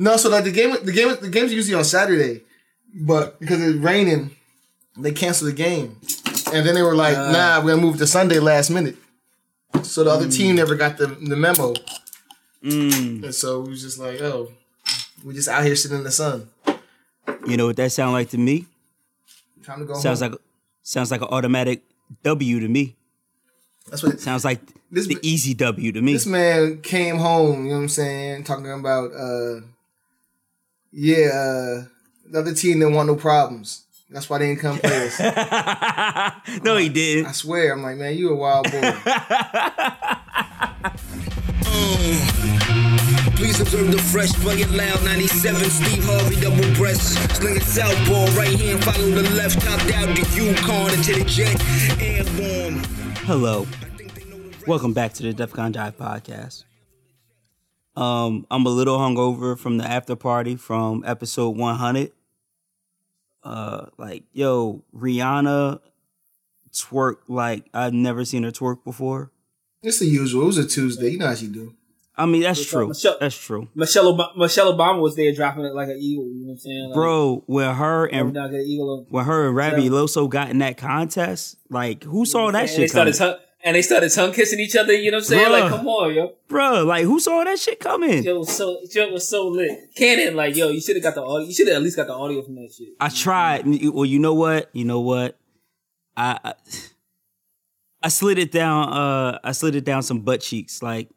No, so like the game, the game, the game's usually on Saturday, but because it's raining, they canceled the game, and then they were like, Uh. "Nah, we're gonna move to Sunday last minute." So the other team never got the the memo, Mm. and so we was just like, "Oh, we just out here sitting in the sun." You know what that sound like to me? Time to go Sounds home. like sounds like an automatic W to me. That's what Sounds like This the easy W to me. this man came home. You know what I'm saying? Talking about, uh, yeah, uh, the other team didn't want no problems. That's why they didn't come play us. no, he didn't. I swear, I'm like, man, you a wild boy. Please observe the fresh, play it loud. 97, Steve Harvey, double breast. Sling it southpaw, right hand, follow the left. Top down to Yukon into the jet. Airborne. Hello. Welcome back to the DEFCON Jive podcast. Um, I'm a little hungover from the after party from episode 100. Uh, like, yo, Rihanna twerk like I've never seen her twerk before. It's the usual. It was a Tuesday. You know how she do. I mean, that's What's up, true. Michelle? That's true, Michelle Obama, Michelle Obama was there dropping it like an eagle. You know what I'm saying? Like, bro. When her and now and then, eagle. when her and Ravi Loso got in that contest, like, who saw that and they shit coming? started tongue, and they started tongue kissing each other. You know what I'm saying? Bruh. Like, come on, yo. Bro, like, who saw that shit coming? Joe was so Joe was so lit. Cannon, like, yo, you should have got the audio. You should have at least got the audio from that shit. I tried. Well, you know what? You know what? I, I I slid it down. Uh, I slid it down some butt cheeks. Like,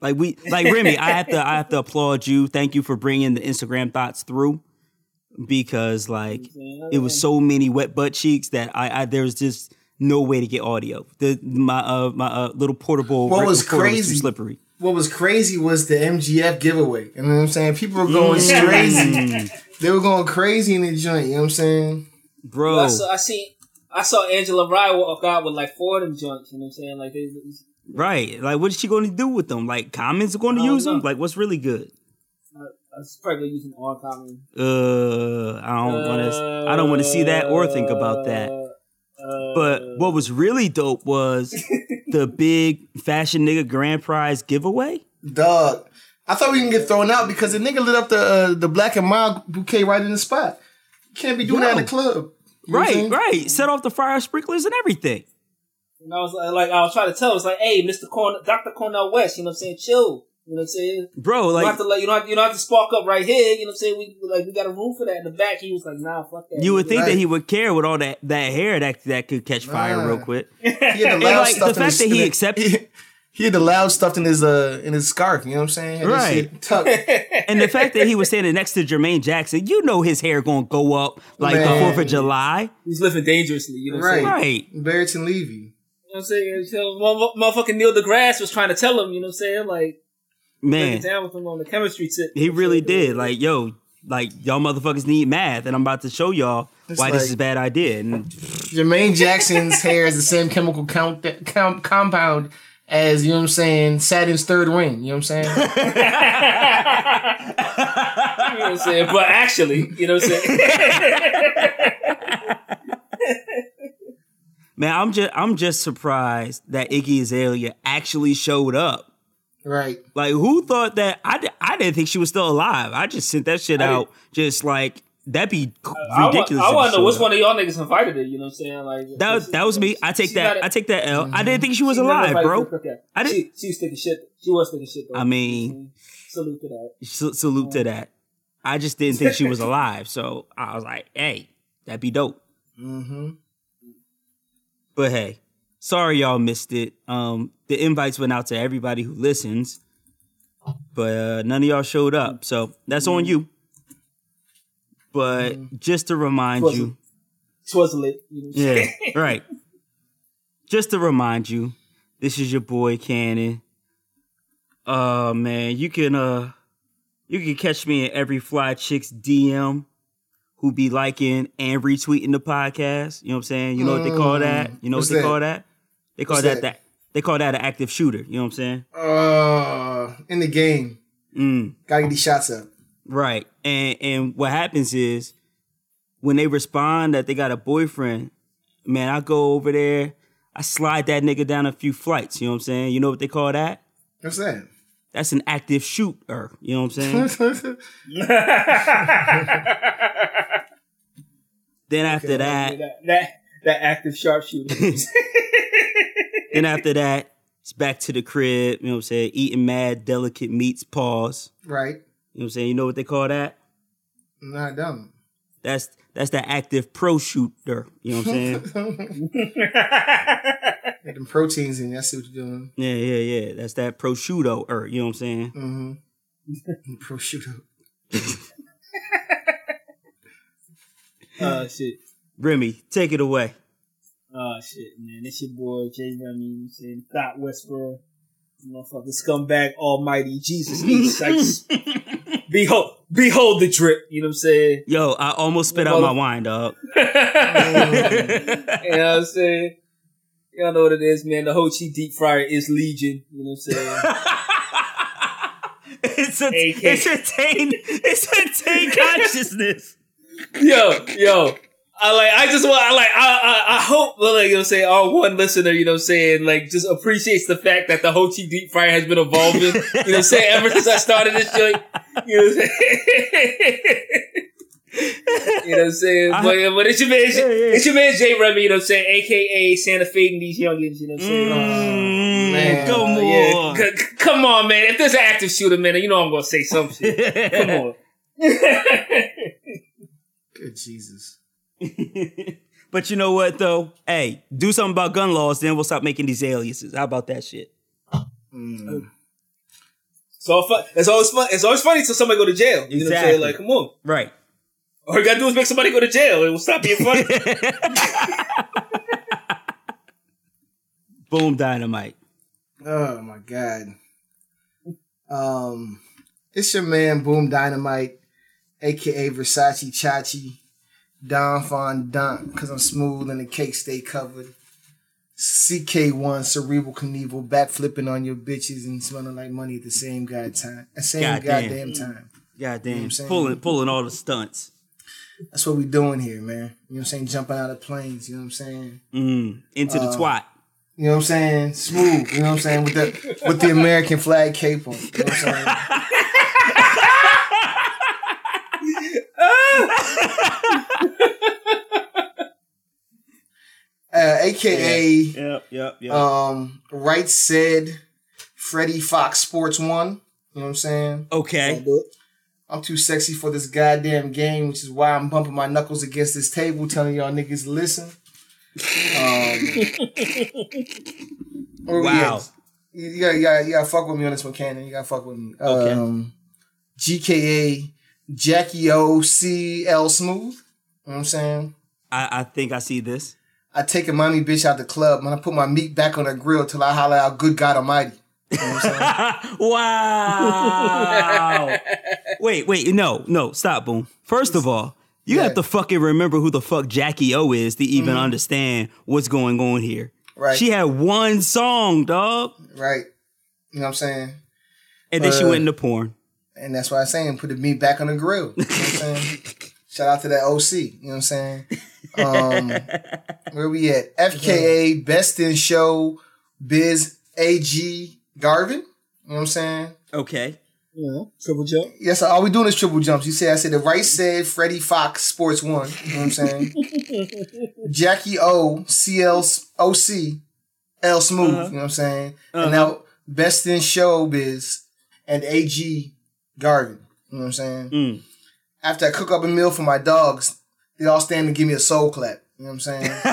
like we, like Remy. I have to. I have to applaud you. Thank you for bringing the Instagram thoughts through, because like it was so many wet butt cheeks that I, I there was just no way to get audio. The my uh my uh, little portable What was recorder too crazy- slippery. What was crazy was the MGF giveaway. You know what I'm saying? People were going Mm. crazy. They were going crazy in the joint. You know what I'm saying? Bro, I saw, I seen, I saw Angela Rye walk out with like four of them joints. You know what I'm saying? Like, they, right? Like, what is she going to do with them? Like, comments are going to I don't use them? Like, what's really good? I was probably using all common. Uh, I don't want to. I don't want to see that or think about that. Uh, But what was really dope was the big fashion nigga grand prize giveaway. Dog. I thought we can get thrown out because the nigga lit up the uh, the black and mild bouquet right in the spot. You can't be doing that in the club. You know what I'm Right, right. Set off the fire sprinklers and everything. And I was like, like, I was trying to tell, him, it's like, hey, Mr. Cornel, Dr. Cornel West, you know what I'm saying? Chill. You know what I'm saying? Bro, you don't like have to like, you don't have, you don't have to spark up right here. You know what I'm saying? We like, we got a room for that in the back. He was like, nah, fuck that. you would think that he would care with all that that hair that that could catch fire Nah. real quick. He had the loud like stuff the fact his, that he in accepted He, he had the loud stuff in his uh in his scarf. You know what I'm saying? Had Right. and the fact that he was standing next to Jermaine Jackson, you know his hair gonna go up like the Fourth of July, He's living dangerously. You know what I'm Right. saying? right? Barrington Levy. You know what I'm saying? So, motherf- motherfucking Neil deGrasse was trying to tell him, you know what I'm saying? Like, break Man, it down with him on the chemistry tip. he really did. Like, yo, like y'all motherfuckers need math, and I'm about to show y'all It's why this is a bad idea. And Jermaine Jackson's hair is the same chemical count, com, compound as you know what I'm saying. Saturn's third ring. You know what I'm saying? You know what I'm saying? But actually, you know what I'm saying? man, I'm just I'm just surprised that Iggy Azalea actually showed up. Right. Like, who thought that? I, I didn't think she was still alive. I just sent that shit I out, just like that'd be I want, ridiculous. I if want to know which one of y'all niggas invited her. You know what I'm saying? Like That that was me. I take that. not a- I take that L. I didn't think she was she alive, invited bro. to the cookout. I didn't- She, she was taking shit. She was thinking shit. Though. I mean- salute to that. S- salute to that. I just didn't think she was alive, so I was like, "Hey, that'd be dope." Mm-hmm. But hey, sorry y'all missed it. Um, the invites went out to everybody who listens, but uh, none of y'all showed up, so that's on you. But just to remind you, She was lit. You know what I'm yeah, right. Just to remind you, this is your boy Cannon. Uh man, you can uh you can catch me in every fly chick's DM who be liking and retweeting the podcast. You know what I'm saying? You know what they call that? You know What's what they that? call that? They call What's that, that? that they call that an active shooter. You know what I'm saying? Uh, in the game, Mm. gotta get these shots up. Right. And and what happens is when they respond that they got a boyfriend, man, I go over there, I slide that nigga down a few flights. You know what I'm saying? You know what they call that? What's that? that's an active shooter. You know what I'm saying? then after that, that, that that active sharpshooter. then after that, it's back to the crib. You know what I'm saying? Eating mad delicate meats. Pause. right. You know what I'm saying? You know what they call that? Not dumb. That's that's the active pro shooter. You know what I'm saying? Get them proteins in. you. I see what you're doing. yeah, yeah, yeah. That's that prosciutto. Or you know what I'm saying? Mm-hmm. Prosciutto. oh shit. Remy, take it away. Oh shit, man. It's your boy Jay Remy, you know I'm saying? Thought Westboro. Motherfucking scumbag almighty Jesus Sykes. behold behold the drip, you know what I'm saying? Yo, I almost spit out my wine, dog. you know what I'm saying? Y'all know what it is, man. The Ho Chi deep fryer is legion, you know what I'm saying? it's a AK. it's attained it's attained consciousness. yo, yo. I like. I just want. I like. I. I, I hope. Well, like you know, say our one listener. You know, what I'm saying like just appreciates the fact that the Ho Chi deep fryer has been evolving. you know, what I'm saying ever since I started this joint. You know, what I'm saying. you know what I'm saying? I- but, but it's your man, Yeah, yeah. it's your man Jay Remy, you know what I'm saying? AKA Santa Fading these youngins, you know what I'm saying? Mm, man. go Uh, more. yeah, c- c- come on, man. If there's an active shooter, man, you know I'm gonna say some shit. Come on. Good Jesus. but you know what though? Hey, do something about gun laws, then we'll stop making these aliases. How about that shit? Mm. It's all fun. It's always fun. It's always funny till somebody go to jail. You know what I'm saying? Exactly. Like, come on. Right. All you gotta do is make somebody go to jail. It will stop being funny. Boom dynamite. Oh my God. Um, it's your man Boom Dynamite, aka Versace Chachi, Don Fondant, because I'm smooth and the cake stay covered. CK1 Cerebral Knievel backflipping on your bitches and smelling like money at the same god time. At same Goddamn. goddamn time. God damn. I'm pulling pulling all the stunts. That's what we doing here, man. You know what I'm saying? Jumping out of planes, you know what I'm saying? Mm, into the Uh, twat. You know what I'm saying? Smooth, you know what I'm saying? With the with the American flag cape on. You know what I'm saying? uh, AKA Yep, yep, yep. um Right said Freddie Fox Sports One. You know what I'm saying? okay. I'm too sexy for this goddamn game, which is why I'm bumping my knuckles against this table, telling y'all niggas listen. Um, where Wow. You, you gotta, you gotta, you gotta fuck with me on this one, Cannon. You gotta fuck with me. Okay. Um, GKA Jackie O C L Smooth. You know what I'm saying? I, I think I see this. I take a mommy bitch out the club, man. I put my meat back on the grill till I holler out, "Good God Almighty." You know what I'm wow. wait, wait, no, no, stop, boom. First of all, you Yeah. have to fucking remember who the fuck Jackie O is to even understand what's going on here. Right. She had one song, dog, right. You know what I'm saying? and then she Uh, went into porn. And that's why I'm saying put the meat back on the grill. You know what I'm saying? Shout out to that OC. You know what I'm saying? Um, where we at? FKA Best in Show Biz AG Garvin. You know what I'm saying? Okay. Yeah, triple jump. Yes, all we doing is triple jumps. You say I said the right said Freddie Fox Sports One. You know what I'm saying? Jackie O CL OC L Smooth. Uh-huh. You know what I'm saying? Uh-huh. And now Best in Showbiz and AG Garvin. You know what I'm saying? Mm. After I cook up a meal for my dogs, they all stand and give me a soul clap. You know what I'm saying?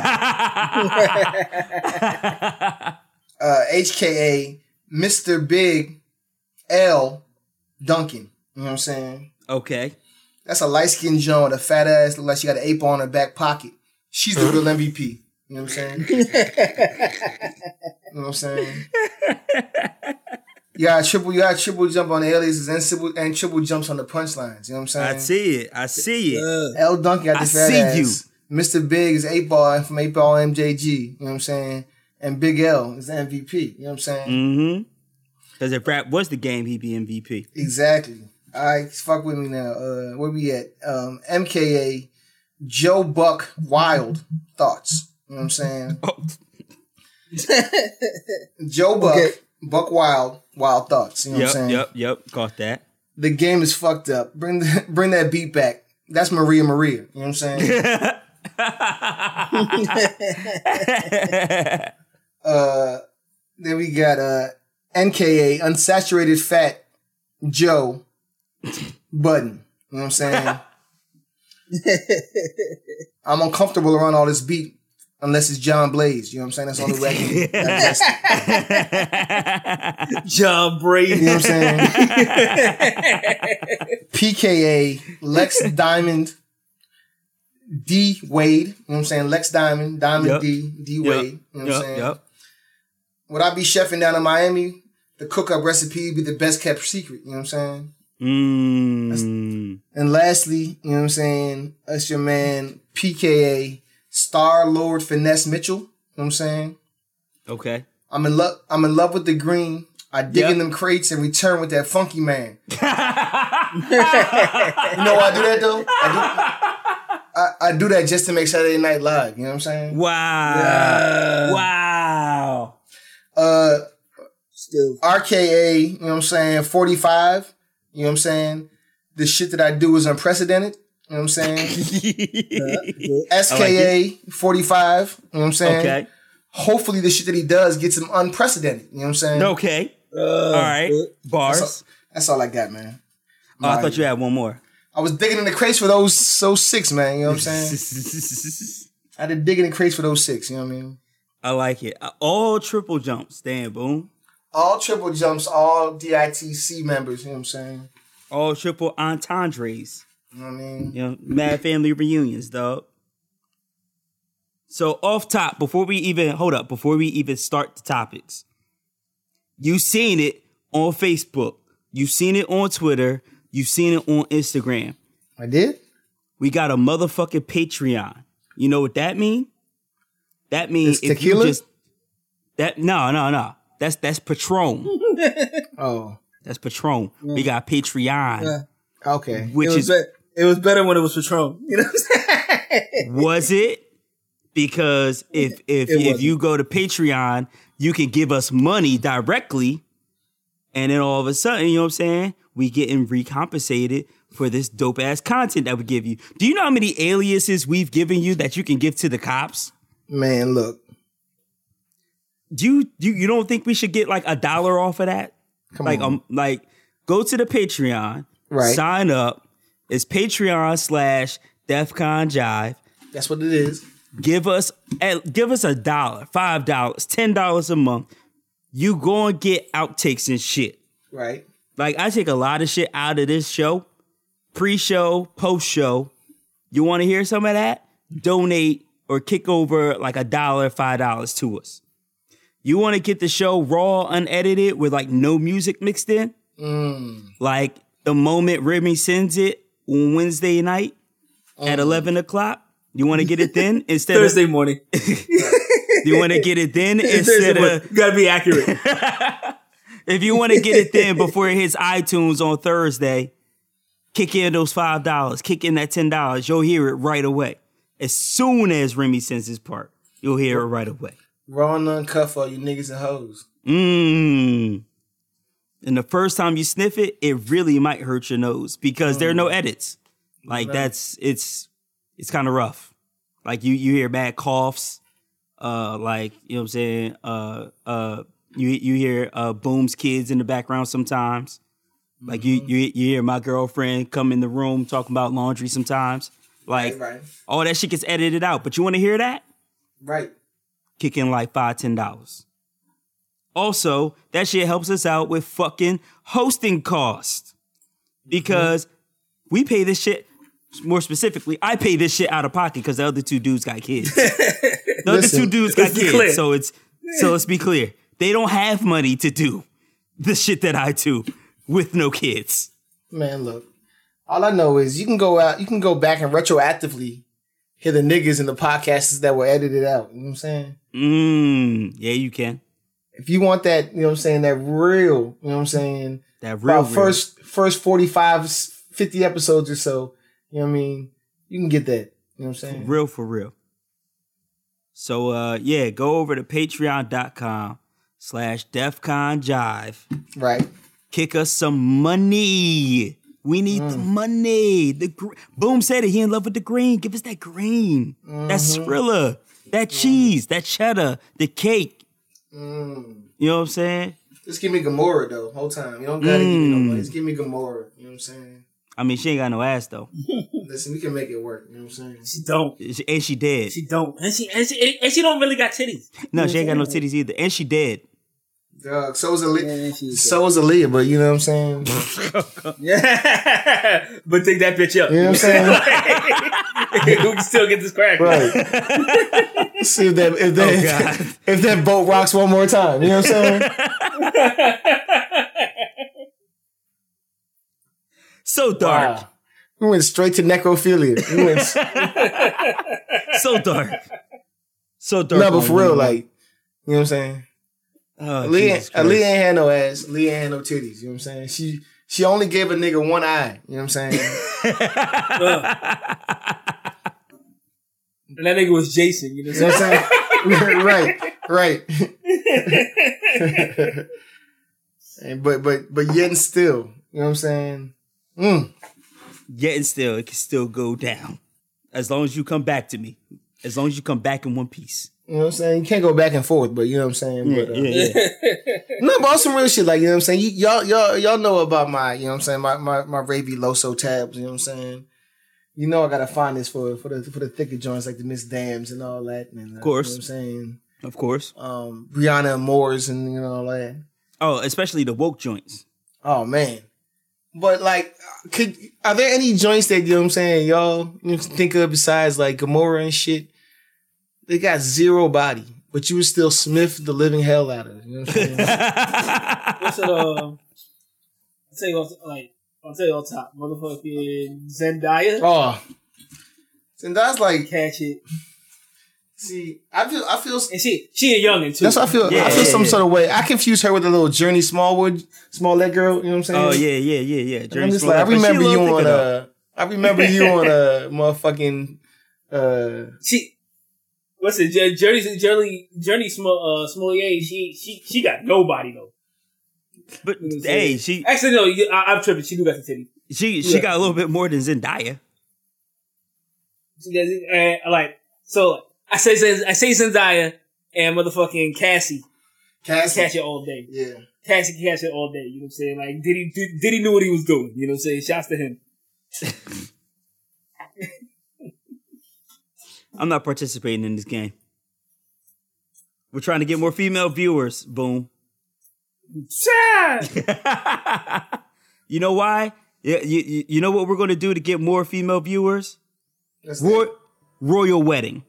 uh, HKA Mr. Big L Duncan. You know what I'm saying? okay. That's a light skinned Joan with a fat ass, look like she got an ape on her back pocket. She's the real MVP. You know what I'm saying? you know what I'm saying? You got triple, you got triple jump on the aliases and triple, and triple jumps on the punchlines. You know what I'm saying? I see it. I see it. L Duncan got the I fat see ass. you. Mr. Big is 8 ball from 8 ball MJG. You know what I'm saying? And Big L is the MVP. You know what I'm saying? Mm-hmm. Because if rap was the game, he'd be MVP. Exactly. All right, fuck with me now. Uh, where we at? Um, MKA, Joe Buck, Wild thoughts. You know what I'm saying? Oh, Joe Buck, Okay. Buck Wild, Wild Thoughts. You know Yep, what I'm saying? yep, yep. Caught that. The game is fucked up. Bring the, bring that beat back. That's Maria Maria. You know what I'm saying? uh, then we got uh, NKA, Unsaturated Fat Joe Budden. You know what I'm saying? I'm uncomfortable around all this beat unless it's John Blaze. You know what I'm saying? That's on the only way I can it. John Brady. You know what I'm saying? PKA, Lex Diamond, D Wade. You know what I'm saying? Lex Diamond, Diamond Yep. D, D Yep, Wade. You know what I'm saying? yep. Would I be chefing down in Miami? The cook up recipe would be the best kept secret. You know what I'm saying? Mm. And lastly, you know what I'm saying? That's your man PKA, Star Lord Finesse Mitchell. You know what I'm saying? Okay. I'm in love. I'm in love with the green. I dig Yep. in them crates and return with that funky man. you know why I do that though? I do, I, I do that just to make Saturday Night Live. You know what I'm saying? Wow. Wow. Uh, Still. RKA. You know what I'm saying? 45. You know what I'm saying? The shit that I do is unprecedented. You know what I'm saying? SKA 45. You know what I'm saying? okay. Hopefully the shit that he does gets him unprecedented. You know what I'm saying? Okay. Uh, All right. That's Bars. all, that's all I got, man. Oh, I thought you had one more. I was digging in the crates for those those six, man. You know what I'm saying? I had to dig in the crates for those six. You know what I mean? I like it. All triple jumps. Damn, boom. All triple jumps, all DITC members. You know what I'm saying? All triple entendres. You know what I mean? You know, mad family reunions, dog. So off top, before we even hold up, before we even start the topics, you seen it on Facebook, you seen it on Twitter, you seen it on Instagram. I did. We got a motherfucking Patreon. You know what that mean? That means It's if tequila? you just that no no no that's that's Patron. Oh, That's Patron. We got Patreon. Yeah. okay. Which is it was better when it was Patron. You know what I'm saying? Was it? Because if if if wasn't. you go to Patreon, you can give us money directly, and then all of a sudden, you know what I'm saying? We getting recompensated for this dope ass content that we give you. Do you know how many aliases we've given you that you can give to the cops? Man, look. Do you you, you don't think we should get like a dollar off of that? Come like on. um like go to the Patreon, Right. sign up. It's Patreon slash DefCon Jive. That's what it is. give us give us a dollar, five dollars, ten dollars a month. You go and get outtakes and shit. Right. Like I take a lot of shit out of this show, pre-show, post-show. You want to hear some of that? Donate or kick over like a dollar, five dollars to us. You want to get the show raw, unedited, with like no music mixed in? Mm. Like the moment Remy sends it Wednesday night at um, eleven o'clock. You want to get it then instead of Thursday of morning. you want to get it then instead of You gotta be accurate. if you want to get it then before it hits iTunes on Thursday, kick in those five dollars, kick in that ten dollars. You'll hear it right away. As soon as Remy sends his part, you'll hear it right away. Raw and uncut for all you niggas and hoes. Mmm. And the first time you sniff it, it really might hurt your nose because there are no edits. Like that's it's it's kind of rough. Like you you hear bad coughs, uh, like you know what I'm saying. Uh, uh, you you hear uh Boom's kids in the background sometimes. Like you you you hear my girlfriend come in the room talking about laundry sometimes. Like Right, right. all that shit gets edited out. But you want to hear that? Right. kick in like five, ten dollars. Also, that shit helps us out with fucking hosting costs. Because we pay this shit more specifically, I pay this shit out of pocket because the other two dudes got kids. the other Listen, two dudes got let's be kids. clear. So it's so let's be clear. They don't have money to do the shit that I do with no kids. Man, look. All I know is you can go out, you can go back and retroactively hear the niggas in the podcasts that were edited out. You know what I'm saying? Mmm. Yeah, you can. If you want that, you know what I'm saying, that real, you know what I'm saying, That real, about real. first first 45, 50 episodes or so, you know what I mean? You can get that. You know what I'm saying? real for real. So uh yeah, go over to patreon.com slash DefCon Jive. Right. Kick us some money. We need the Mm. money. The gr- Boom said it. He in love with the green. Give us that green. That Mm-hmm. Skrilla. That cheese. That cheddar. The cake. Mm. You know what I'm saying? Just give me Gamora though, whole time. You don't gotta give me no Mm. money. Just give me Gamora. You know what I'm saying? I mean, she ain't got no ass though, Listen, we can make it work. You know what I'm saying? She don't. She- and she dead. She don't. And she and she and she don't really got titties. No, she ain't got no titties either, and she dead. Dog, so is Aaliyah. Yeah, she's So is Aaliyah, but you know what I'm saying? Yeah. but take that bitch up. You know what I'm saying? we can still get this crack. Right. See if that if that Oh, God. if that boat rocks one more time. You know what I'm saying? So dark, Wow. We went straight to necrophilia. We went so dark, so dark. no, but for real, women. like, you know what I'm saying? oh, Aaliyah, Jesus Christ. Ain't had no ass. Aaliyah ain't had no titties. You know what I'm saying? She she only gave a nigga one eye. You know what I'm saying? And that nigga was Jason. You know what I'm what I'm saying? right, right. and, but but but yet and still, you know what I'm saying? Mm. Yet and still, it can still go down as long as you come back to me. As long as you come back in one piece. You know what I'm saying? You can't go back and forth, but you know what I'm saying? Yeah, but, uh, yeah, yeah. No, but on some real shit, like you know what I'm saying. You, y'all, y'all, y'all know about my, you know what I'm saying, my my my Ravy Loso tabs. You know what I'm saying. You know I gotta find this for for the for the thicker joints like the Miss Dams and all that. And, uh, Of course. you know what I'm saying. Of course. Um, Brianna Moores and you know all that. Oh, especially the woke joints. Oh man. But like, could are there any joints that you know what I'm saying, y'all you know, think of besides like Gamora and shit? They got zero body, but you would still Smith the living hell out of it. You know what I'm saying? What's it? Uh, I'll tell you what's like. I'll tell you on top, motherfucking Zendaya. oh, and that's like, Catch it. see, I feel, I feel. And she she a youngin too. That's what I feel. Yeah, I feel yeah, some yeah. sort of way. I confuse her with a little Jurnee Smallwood, small leg girl. You know what I'm saying? oh yeah, yeah, yeah, yeah. Jurnee I'm just Smollett, like, I but she a remember you on though. uh I remember you on a motherfucking uh she what's it? Jurnee Jurnee Jurnee Small uh Smollier. She she she got nobody though. But You know hey, saying? she actually no, I, I'm tripping. She do got the titty. she she Yeah. got a little bit more than Zendaya. She and, like so. I say I say Zendaya and motherfucking Cassie Cassie. catch it all day. Yeah. Cassie can catch it all day. You know what I'm saying? Like did he did, did he knew what he was doing? You know what I'm saying? Shouts to him. I'm not participating in this game. We're trying to get more female viewers. Boom. Shah! you know why? Yeah, you, you, you know what we're going to do to get more female viewers? That's Roy, royal wedding.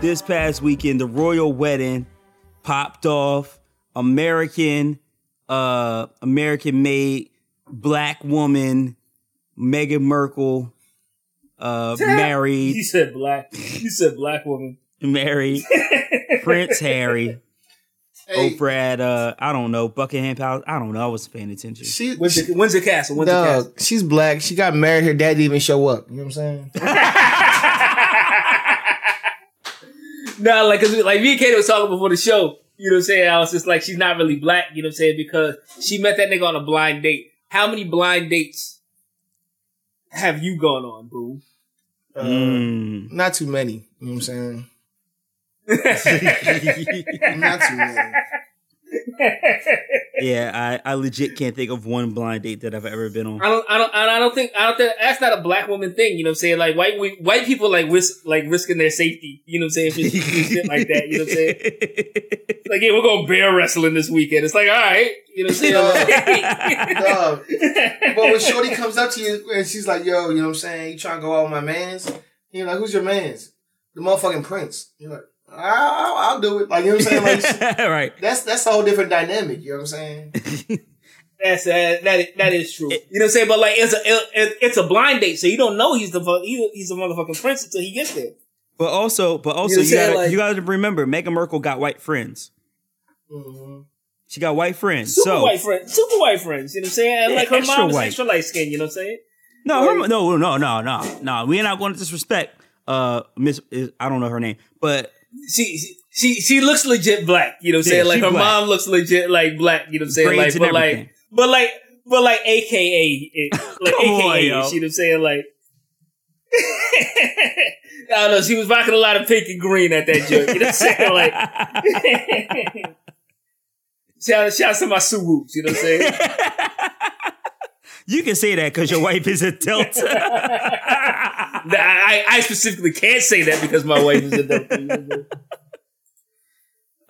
This past weekend, the royal wedding popped off. American, uh, American made black woman, Meghan Markle, uh, You married, said black. You said black woman. married Prince Harry Hey, over at uh, I don't know Buckingham Palace. I don't know. I wasn't paying attention. she, Windsor, she Windsor Castle. Windsor Castle. she's black. She got married. Her dad didn't even show up. You know what I'm saying? No, like, cause like me and Katie was talking before the show. You know what I'm saying? I was just like, she's not really black. You know what I'm saying? Because she met that nigga on a blind date. How many blind dates have you gone on, boo? Uh, Mm. Not too many. You know what I'm saying? Not too many. Yeah, I, I legit can't think of one blind date that I've ever been on. I don't, I don't, I don't think, I don't think that's not a black woman thing. You know what I'm saying? Like white, we, white people like risk, like risking their safety. You know what I'm saying? For shit like that. You know what I'm saying? Like, yeah, we're going bear wrestling this weekend. It's like, all right. You know what I'm saying? Dog. But when Shorty comes up to you and she's like, yo, you know what I'm saying? You trying to go out with my mans? You're like, who's your mans? The motherfucking prince. You're like, I'll, I'll, I'll do it. Like, you know what I'm saying? Like, right. that's that's a whole different dynamic. You know what I'm saying? That's uh, that is, that is true. You know what I'm saying? But like it's a it, it's a blind date, so you don't know he's the fu- he, he's the motherfucking prince until he gets there. But also, but also, know you, what I'm saying? gotta Like- you gotta remember, Meghan Markle got white friends. hmm She got white friends. Super so white friends, super white friends. You know what I'm saying? And Yeah, like her extra mom is white. extra light skin. You know what I'm saying? no, her, no, no, no, no, no. We are not going to disrespect uh Miss. I don't know her name, but She she she looks legit black. You know what I'm Yeah, saying? Like her black. mom looks legit like black. You know what I'm saying? Like but like but like but eh, like AKA it, like on, AKA. yo. you know what I'm saying? Like. I don't know. She was rocking a lot of pink and green at that joint. You know what I'm saying? Like, shout, shout out to my Subarus. You know what I'm saying? You can say that because your wife is a Delta. Nah, I, I specifically can't say that because my wife is a Delta. You know what I'm saying?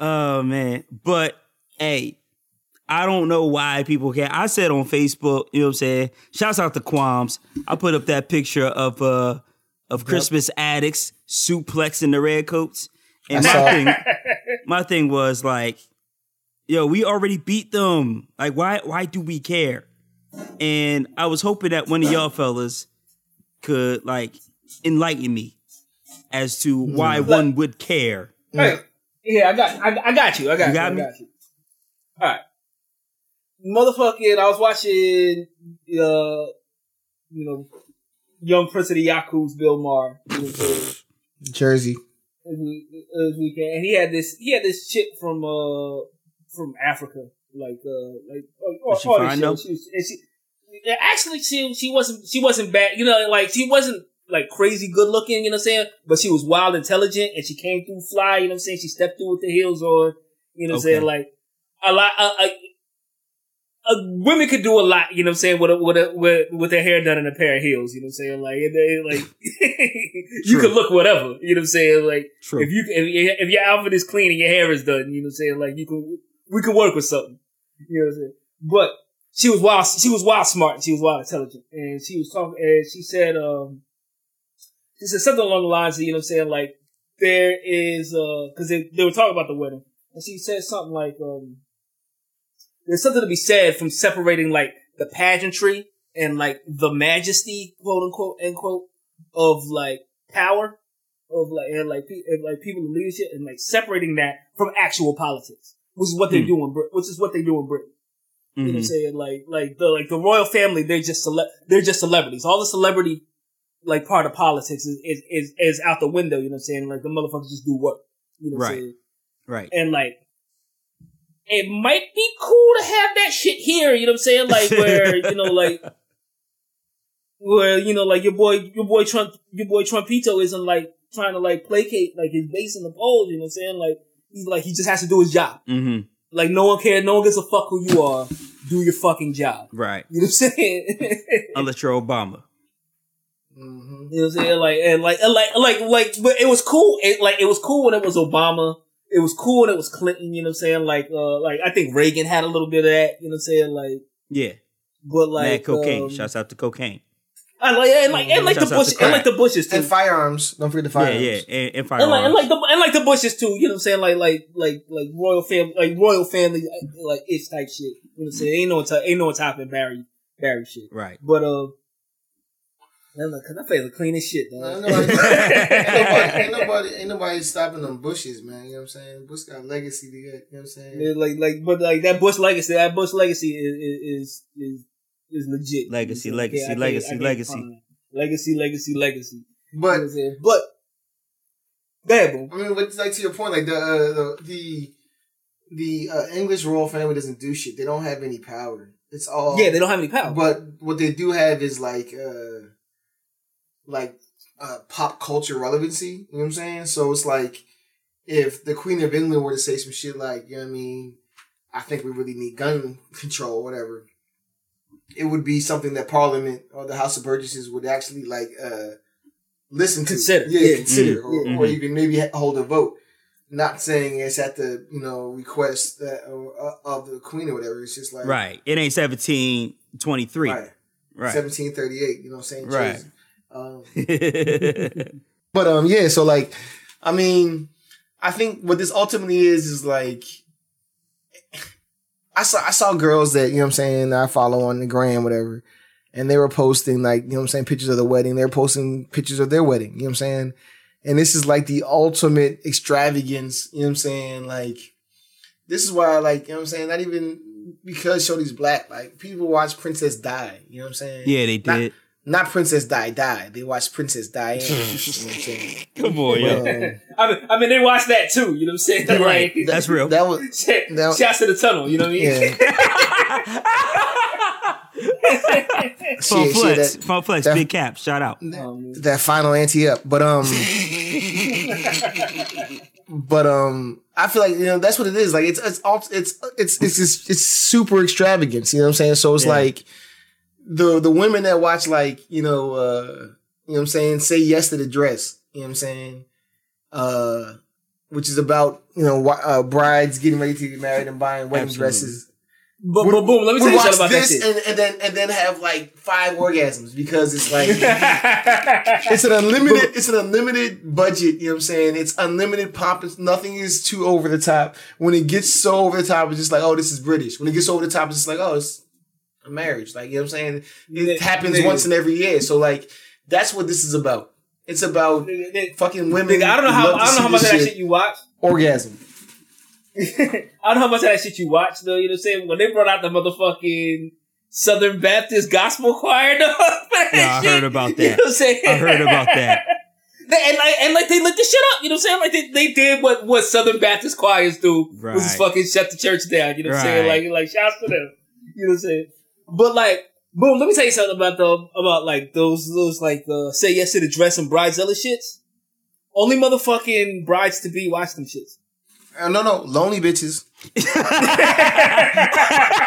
oh man, but hey. I don't know why people can't. I said on Facebook, you know what I'm saying? Shouts out to Quams. I put up that picture of uh of Crispus Attucks suplexing the red coats. And my thing my thing was like, yo, we already beat them. Like why why do we care? And I was hoping that one of y'all fellas could like enlighten me as to why one would care. Hey, yeah, I got, I, I got you. I got You you. got I got you. All right, motherfucking. I was watching, uh, you know, Young Prince of the Yaku's Bill Maher you know, this Jersey. week- this weekend, and he had this, he had this chick from, uh, from Africa, like, uh, like, oh, Was she all this fine, shit. She and she, actually, she she wasn't she wasn't bad. You know, like she wasn't like crazy good looking. You know what I'm saying? But she was wild intelligent, and she came through fly. You know what I'm saying? She stepped through with the heels on. You know what I'm saying? Like a lot. Uh, uh, uh, women could do a lot, you know what I'm saying, with a, with, a, with with their hair done in a pair of heels, you know what I'm saying? Like, they, like you True. can look whatever, you know what I'm saying? Like, True. if you if, your- if your outfit is clean and your hair is done, you know what I'm saying? Like, you can we can work with something, you know what I'm saying? But she was wild. She was wild smart. She was wild intelligent, and she was talking. And she said, um, she said something along the lines of, you know what I'm saying? Like, there is uh, because they they were talking about the wedding, and she said something like, um, there's something to be said from separating like the pageantry and like the majesty, quote unquote, end quote, of like power, of like and like and, like people in leadership, and like separating that from actual politics, which is what they Hmm. do in Brit- which is what they do in Britain. You know what I'm Mhm. saying? Like, like the like the royal family, they're just cele- they're just celebrities. All the celebrity like part of politics is, is is is out the window. You know what I'm saying? Like the motherfuckers just do work. You know what I'm Right. saying? Right. And like, it might be cool to have that shit here. You know what I'm saying? Like where you know like. Where you know, like your boy, your boy Trump, your boy Trumpito isn't like trying to like placate like his base in the polls. You know what I'm saying? Like like he just has to do his job. hmm Like no one cares, no one gives a fuck who you are. Do your fucking job. Right. You know what I'm saying? Unless you're Obama. hmm you know what I'm saying? Like and like and like like like but it was cool. It like it was cool when it was Obama. It was cool when it was Clinton, you know what I'm saying? Like uh like I think Reagan had a little bit of that, you know what I'm saying? Like Yeah. but like Mad cocaine. um, Shouts out to cocaine. I like and like and like the Shouts Bush and like the Bushes too. And firearms. Don't forget the firearms. yeah. And, and And firearms. like, and like the and like the Bushes too, you know what I'm saying? Like like like like royal family, like royal family, like itch type shit. You know what I'm saying? Ain't no top, ain't no top in Barry Barry shit. right. But uh, because I feel the cleanest shit though. Ain't nobody, ain't, nobody, ain't nobody, ain't nobody stopping them bushes, man. You know what I'm saying? Bush got legacy to get. You know what I'm saying? Yeah, like like but like that Bush legacy, that Bush legacy is is is is legit. Legacy, You know what legacy, can't- legacy, can't legacy. legacy, legacy, legacy. You know But what I'm? But bad boom. I mean, but like to your point, like the uh, the the, the uh, English royal family doesn't do shit. They don't have any power. It's all Yeah, they don't have any power. But what they do have is like uh like uh pop culture relevancy. You know what I'm saying? So it's like if the Queen of England were to say some shit like, you know what I mean, I think we really need gun control, whatever. It would be something that Parliament or the House of Burgesses would actually like uh listen to, Consider. yeah, Yeah. consider, Mm. or, Mhm. or even maybe hold a vote. Not saying it's at the you know request that uh, of the Queen or whatever. It's just like Right. It ain't 1723. right. Right. 1738, you know what I'm saying? Right. Um, but um yeah, so like I mean, I think what this ultimately is is like I saw I saw girls that, you know what I'm saying, I follow on the gram, whatever, and they were posting like, you know what I'm saying, pictures of the wedding. They were posting pictures of their wedding, you know what I'm saying? And this is like the ultimate extravagance, you know what I'm saying? Like this is why, like, you know what I'm saying? Not even because Shorty's black. Like, people watch Princess Die. You know what I'm saying? Yeah, they did. Not Princess Die Die. They watch Princess Diane. you know what I'm? Come on, yo. Um, I mean, I mean, they watched that too. You know what I'm saying? Right. Like, That's real. that was shit, that- shouts to the tunnel. You know what I mean? yeah. Phone Shit, shit, flex, that- phone flex, that- big cap. Shout out. Um, that final anti up. But um But um I feel like you know that's what it is. Like it's it's all it's it's it's it's super extravagance, you know what I'm saying? So it's Yeah. like the the women that watch like, you know, uh you know what I'm saying, say yes to the dress, you know what I'm saying? Uh which is about, you know, uh, brides getting ready to get married and buying wedding Absolutely. dresses. but, but boom, let me tell you something about that this and, and then and then have like five orgasms because it's like it's an unlimited it's an unlimited budget you know what i'm saying it's unlimited pomp it's, nothing is too over the top when it gets so over the top it's just like oh this is british when it gets over the top it's just like oh it's marriage like you know what i'm saying it happens once in every year so like that's what this is about it's about Nigga, nigga, fucking women nigga, I don't know how I don't know how much of that shit you watch. orgasm I don't know how much of that shit you watch though. You know what I'm saying? When they brought out the motherfucking Southern Baptist Gospel Choir, dog. Yeah, I heard about You know that. what I'm saying? I heard about that. They- and like and like they lit the shit up. You know what I'm saying? Like they, they did what what Southern Baptist choirs do, Right. which is fucking shut the church down. You know what I'm saying? Like like shouts to them. You know what I'm saying? But like. Boom! Let me tell you something about the about like those those like uh, say yes to the dress and bridezilla shits. Only motherfucking brides to be watch them shits. Uh, no no lonely bitches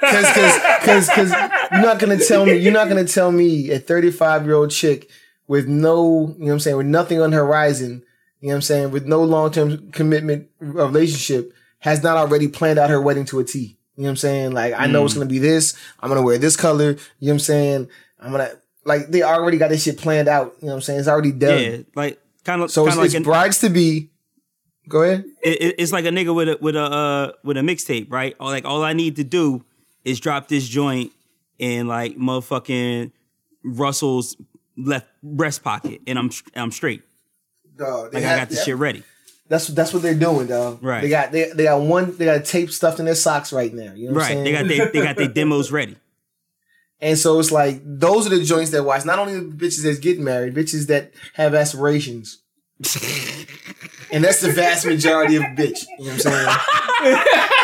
Cause, cause, cause, cause you're not gonna tell me, you're not gonna tell me a 35 year old chick with no, you know what I'm saying, with nothing on the horizon, you know what I'm saying, with no long term commitment relationship, has not already planned out her wedding to a T. You know what I'm saying? Like, I know it's gonna be this, I'm gonna wear this color, you know what I'm saying? I'm gonna, like, they already got this shit planned out, you know what I'm saying? It's already done. Yeah, like kind of So it's, like it's an, brides to be. Go ahead. it, it- it's like a nigga with a with a uh, with a mixtape, right? Or like all I need to do is drop this joint in like motherfucking Russell's left breast pocket, and I'm I'm straight. Dog, Like I got this shit ready. That's that's what they're doing, dog. Right. They got they, they got one they got tape stuffed in their socks right now. You know what Right? I'm They saying? got they they got their demos ready. and so it's like those are the joints that watch. Not only the bitches that's getting married, bitches that have aspirations. and that's the vast majority of bitch. You know what I'm saying?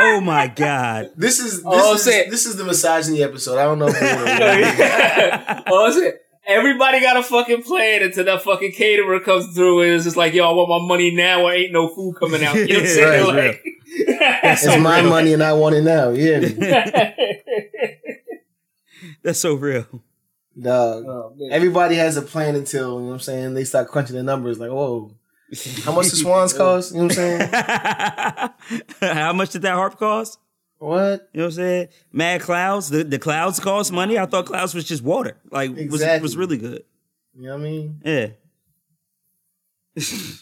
Oh my god! This is this, Oh, is, this is the misogyny episode. I don't know if you oh, shit. Everybody got a fucking plan until that fucking caterer comes through and it's just like, yo, I want my money now or ain't no food coming out. You know what I'm saying? Right, like, It's my money and I want it now. Yeah. That's so real. Dog. Oh. Everybody has a plan until, you know what I'm saying, they start crunching the numbers like, whoa. How much the swans cost? You know what I'm saying? How much did that harp cost? What? You know what I'm saying? Mad clouds. The the clouds cost money. I thought clouds was just water. Like was Exactly. was really good. You know what I mean? Yeah.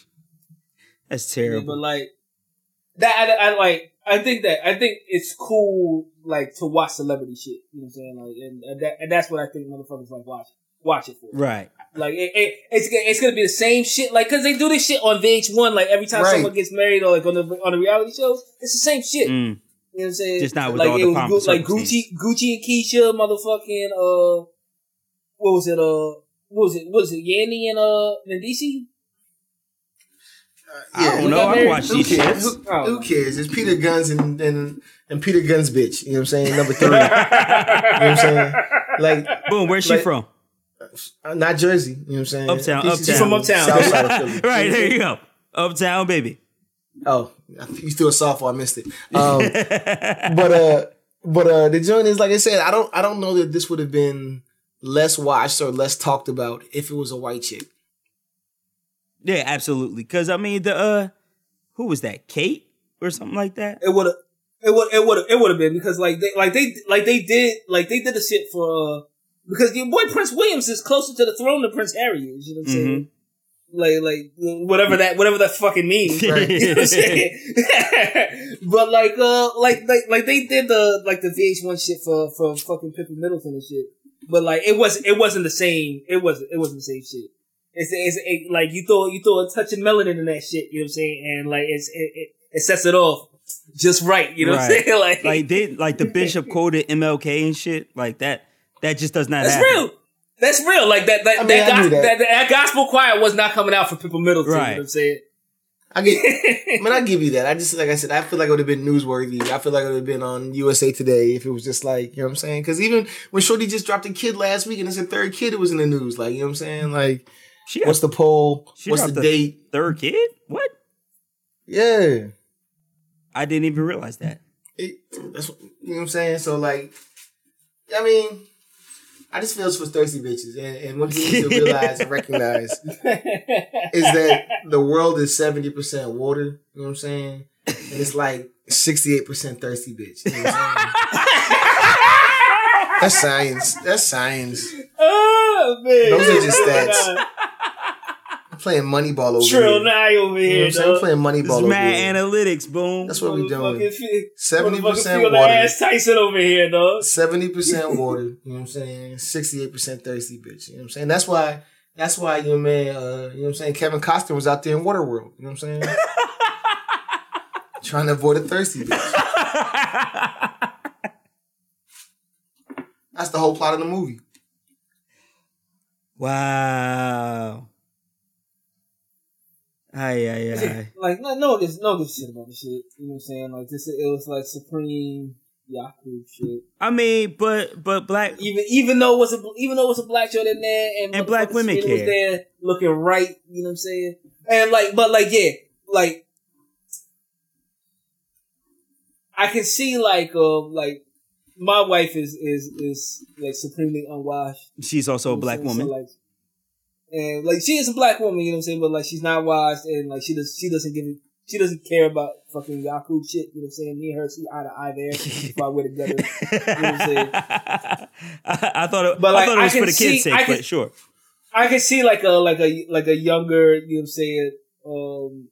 That's Yeah, terrible. but like that, I, I like. I think that I think it's cool, like to watch celebrity shit. You know what I'm saying? Like, and, and, that, and that's what I think motherfuckers like watch watch it for. Right. Like, it, it, it's it's gonna be the same shit. Like, cause they do this shit on VH1. Like every time Right. someone gets married or like on the on the reality shows, it's the same shit. Mm. You know what I'm saying? Just not with like all it the was Gu- like Gucci. Gucci and Keisha, motherfucking uh, what was it? Uh, what was it? What was it? Yandy and uh, Mendeecees. I don't know. got I married- watch Who these cares? shits. Who, who cares? It's Peter Gunz and, and and Peter Gunz bitch. You know what I'm saying? Number three. you know what I'm saying? Like Boom. Where's she from? uh, not Jersey. You know what I'm saying? Uptown, She's- she's uptown. from Uptown. South side of Philly. right there you go. Uptown baby. Oh, you threw a softball. I missed it. Um, but uh, but uh, the joint is like I said. I don't I don't know that this would have been less watched or less talked about if it was a white chick. Yeah, absolutely. Because I mean, the uh, who was that? Kate or something like that. it would have it would it would it would have been because like they like they like they did like they did the shit for uh, because your boy Prince Williams is closer to the throne than Prince Harry is. You know what I'm saying? Like like whatever that whatever that fucking means. Right. You know what I'm saying? but like uh like like like they did the like the VH1 shit for for fucking Pippa Middleton and shit. But like it was it wasn't the same. It wasn't it wasn't the same shit. It's, it's it, like you throw you throw a touch of melanin in that shit. You know what I'm saying? And like it's it, it it sets it off just right. You know what I'm saying? Like, like they like the bishop quoted MLK and shit like that. That just does not that's happen. real. That's real. Like that. That, I mean, that, I knew that. that. that gospel choir was not coming out for Pippa Middleton. You know what I'm saying? I get, I mean, I give you that. I just, like I said, I feel like it would have been newsworthy. I feel like it would have been on USA Today if it was just like, you know what I'm saying? Because even when Shorty just dropped a kid last week and it's a third kid, it was in the news. Like, you know what I'm saying? Like, She got what's the poll? She What's the date? third kid? What? Yeah. I didn't even realize that. It, that's, what- you know what I'm saying? So, like, I mean, I just feel for thirsty bitches. And, and what you need to realize and recognize is that the world is 70% water. You know what I'm saying? And it's like 68% thirsty bitch. You know what I'm saying? That's science. That's science. Oh man, Those are just oh stats. I'm playing Moneyball over Trill here. nine over You know what here. I'm saying? I'm playing Moneyball It's over mad here. analytics, boom. That's what we Motherfucking doing. 70% water. ass Tyson over here, dog. 70% water, you know what I'm saying? 68% thirsty bitch. You know what I'm saying? That's why that's why your man, uh, you know what I'm saying, Kevin Costner was out there in Waterworld. You know what I'm saying? Trying to avoid a thirsty bitch. That's the whole plot of the movie. wow. Ay, ay, ay. Like no, no, this no good shit about the shit. You know what I'm saying? Like this, it was like supreme Yaku shit. I mean, but but black Even even though it was a even though it was a black shirt in there and, And black women Serena was care. there looking right. You know what I'm saying? And like, but like, yeah, like I can see like um like my wife is is is like supremely unwashed. she's also a You know what black I'm? So, woman. like, and like she is a black woman, you know what I'm saying, but like she's not wise, and like she does she doesn't give a- she doesn't care about fucking Yaku shit, you know what I'm saying? Me and her see eye to eye there before we're together. what I'm saying? I, I thought it, But, I like, thought it I was for the see- kids' sake, I can- but sure. I can see like a like a like a younger, you know what I'm saying, um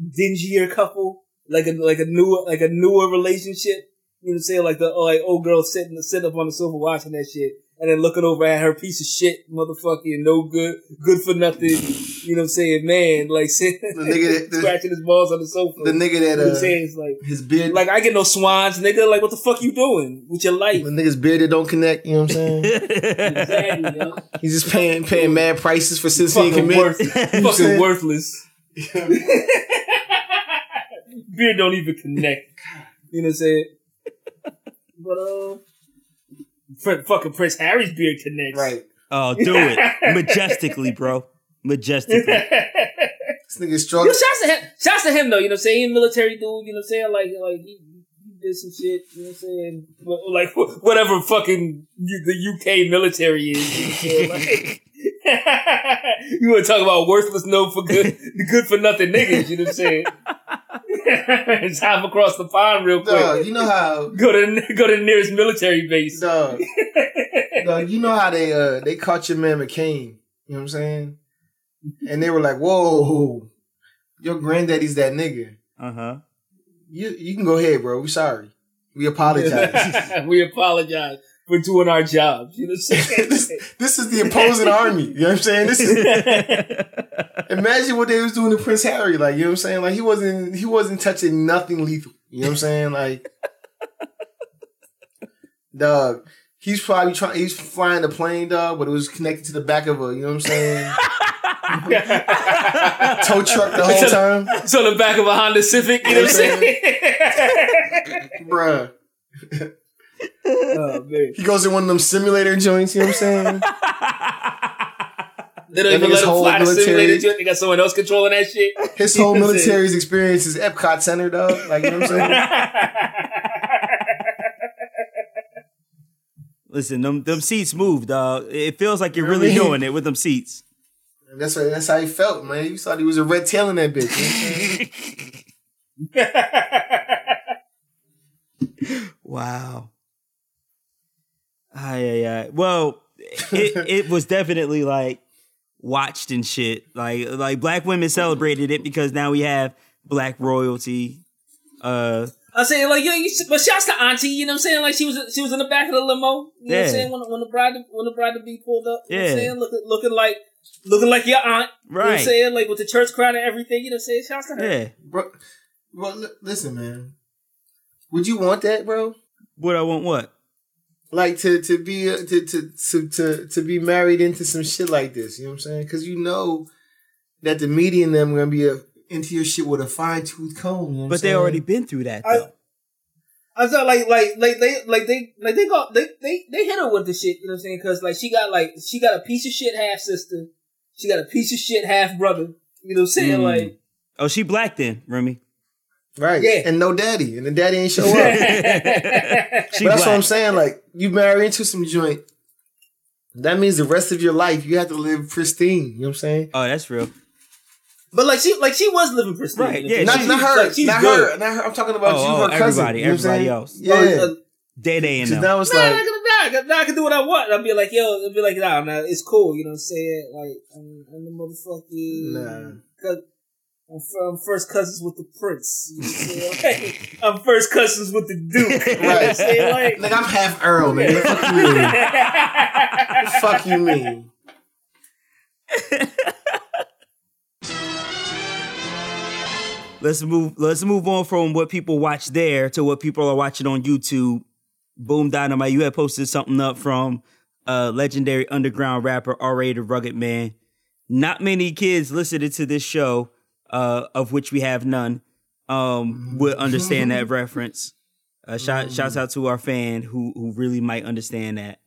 dingier couple, like a like a newer like a newer relationship. You know what I'm saying? Like the like old girl sitting sitting up on the sofa watching that shit and then looking over at her piece of shit motherfucker no good, good for nothing. You know what I'm saying? Man, like The nigga that- scratching his balls on the sofa. The nigga you know that what I'm uh, saying? It's like his beard, like I get no swans, nigga. Like what the fuck you doing with your life? the nigga's beard that don't connect. You know what I'm saying? Exactly, yo. He's just paying paying mad prices for since he ain't fucking commit. worthless. fucking saying? worthless. Beard don't even connect. You know what I'm saying? But uh, Fr- fucking Prince Harry's beard connects. Right. oh, do it majestically, bro. Majestically. This nigga Yo, strong. shouts to him. Shouts to him though. You know what I'm saying? He a military dude. You know what I'm saying? Like, like he, he did some shit. You know what I'm saying? Like whatever fucking the UK military is. You know what I'm saying? Like, you want to talk about worthless, no for good, good for nothing niggas? You know what I'm saying? Just hop across the pond real quick. Dog, you know how Go to go to the nearest military base. dog, dog, you know how they uh they caught your man McCain. You know what I'm saying? And they were like, "Whoa, your granddaddy's that nigga. Uh huh. You you can go ahead, bro. We sorry. We apologize." we apologize for doing our jobs. You know what I'm saying? this, this is the opposing army. You know what I'm saying? This is imagine what they was doing to Prince Harry. Like, you know what I'm saying? Like he wasn't he wasn't touching nothing lethal. You know what I'm saying? Like Dog. He's probably trying he's flying the plane, dog, but it was connected to the back of a, you know what I'm saying? Tow truck the whole time. It's on the back of a Honda Civic. You know what I'm saying? Bruh. oh man, He goes in one of them simulator joints, you know what I'm saying? they don't even let him fly the military- simulator. joint. They got someone else controlling that shit. His whole know what I'm saying? military's experience is Epcot Center, dog. Like, you know what I'm saying? Listen, them them seats move, dog. It feels like you're really doing it with them seats. That's what, that's how he felt, man. You thought he was a red tail in that bitch. You know what I'm saying? Wow. Ay, ay, ay. Well, it, it was definitely like watched and shit. Like like black women celebrated it because now we have black royalty. Uh I'm saying like yo, you, but shouts to Auntie. You know what I'm saying? Like she was she was in the back of the limo. You know what I'm saying when when the bride when the bride to be pulled up. You know what I'm saying looking looking like looking like your aunt. Right. You know what I'm saying like with the church crowd and everything. You know what I'm saying? Shouts to her. Yeah. Bro, well, li- listen, man. Would you want that, bro? Would I want? What? Like to to be uh, to to to to to be married into some shit like this. You know what I'm saying? Because you know that the media and them gonna be uh into your shit with a fine tooth comb. You know But they saying? already been through that I- though. I was like, like, like they, like they, like they got, they, they, they hit her with the shit. You know what I'm saying? Because like she got like she got a piece of shit half sister, she got a piece of shit half brother. You know what I'm saying? Mm. Like, oh, she black then, Remy. Right. Yeah. and no daddy, and the daddy ain't show up. But that's black. what I'm saying. Like you marry into some joint. That means the rest of your life you have to live pristine. You know what I'm saying? Oh, that's real. but like she, like she was living pristine. Right, yeah, what Not, saying? not her, like, she's not good. her, not her. I'm talking about Oh, you, oh, cousin. everybody, you know everybody else. Yeah. Oh, uh, Day Day and Because them. now it's Nah, like, I can, nah, I can- nah, I can do what I want. I'll be like, yo, I'll be like, nah, nah, it's cool. You know what I'm saying? Like, I'm, I'm the motherfucking. Nah. Cou- I'm, first cousins with the prince. You know I'm saying? Like, I'm first cousins with the duke. You know Right. saying? Like, Like I'm half Earl, man. Fuck you mean? Fuck you mean? Let's move. Let's move on from what people watch there to what people are watching on YouTube. Boom Dynamite, you had posted something up from uh, legendary underground rapper R.A. the Rugged Man. Not many kids listening to this show, uh, of which we have none, um, would understand that reference. Uh, shout, shouts out to our fan who who really might understand that.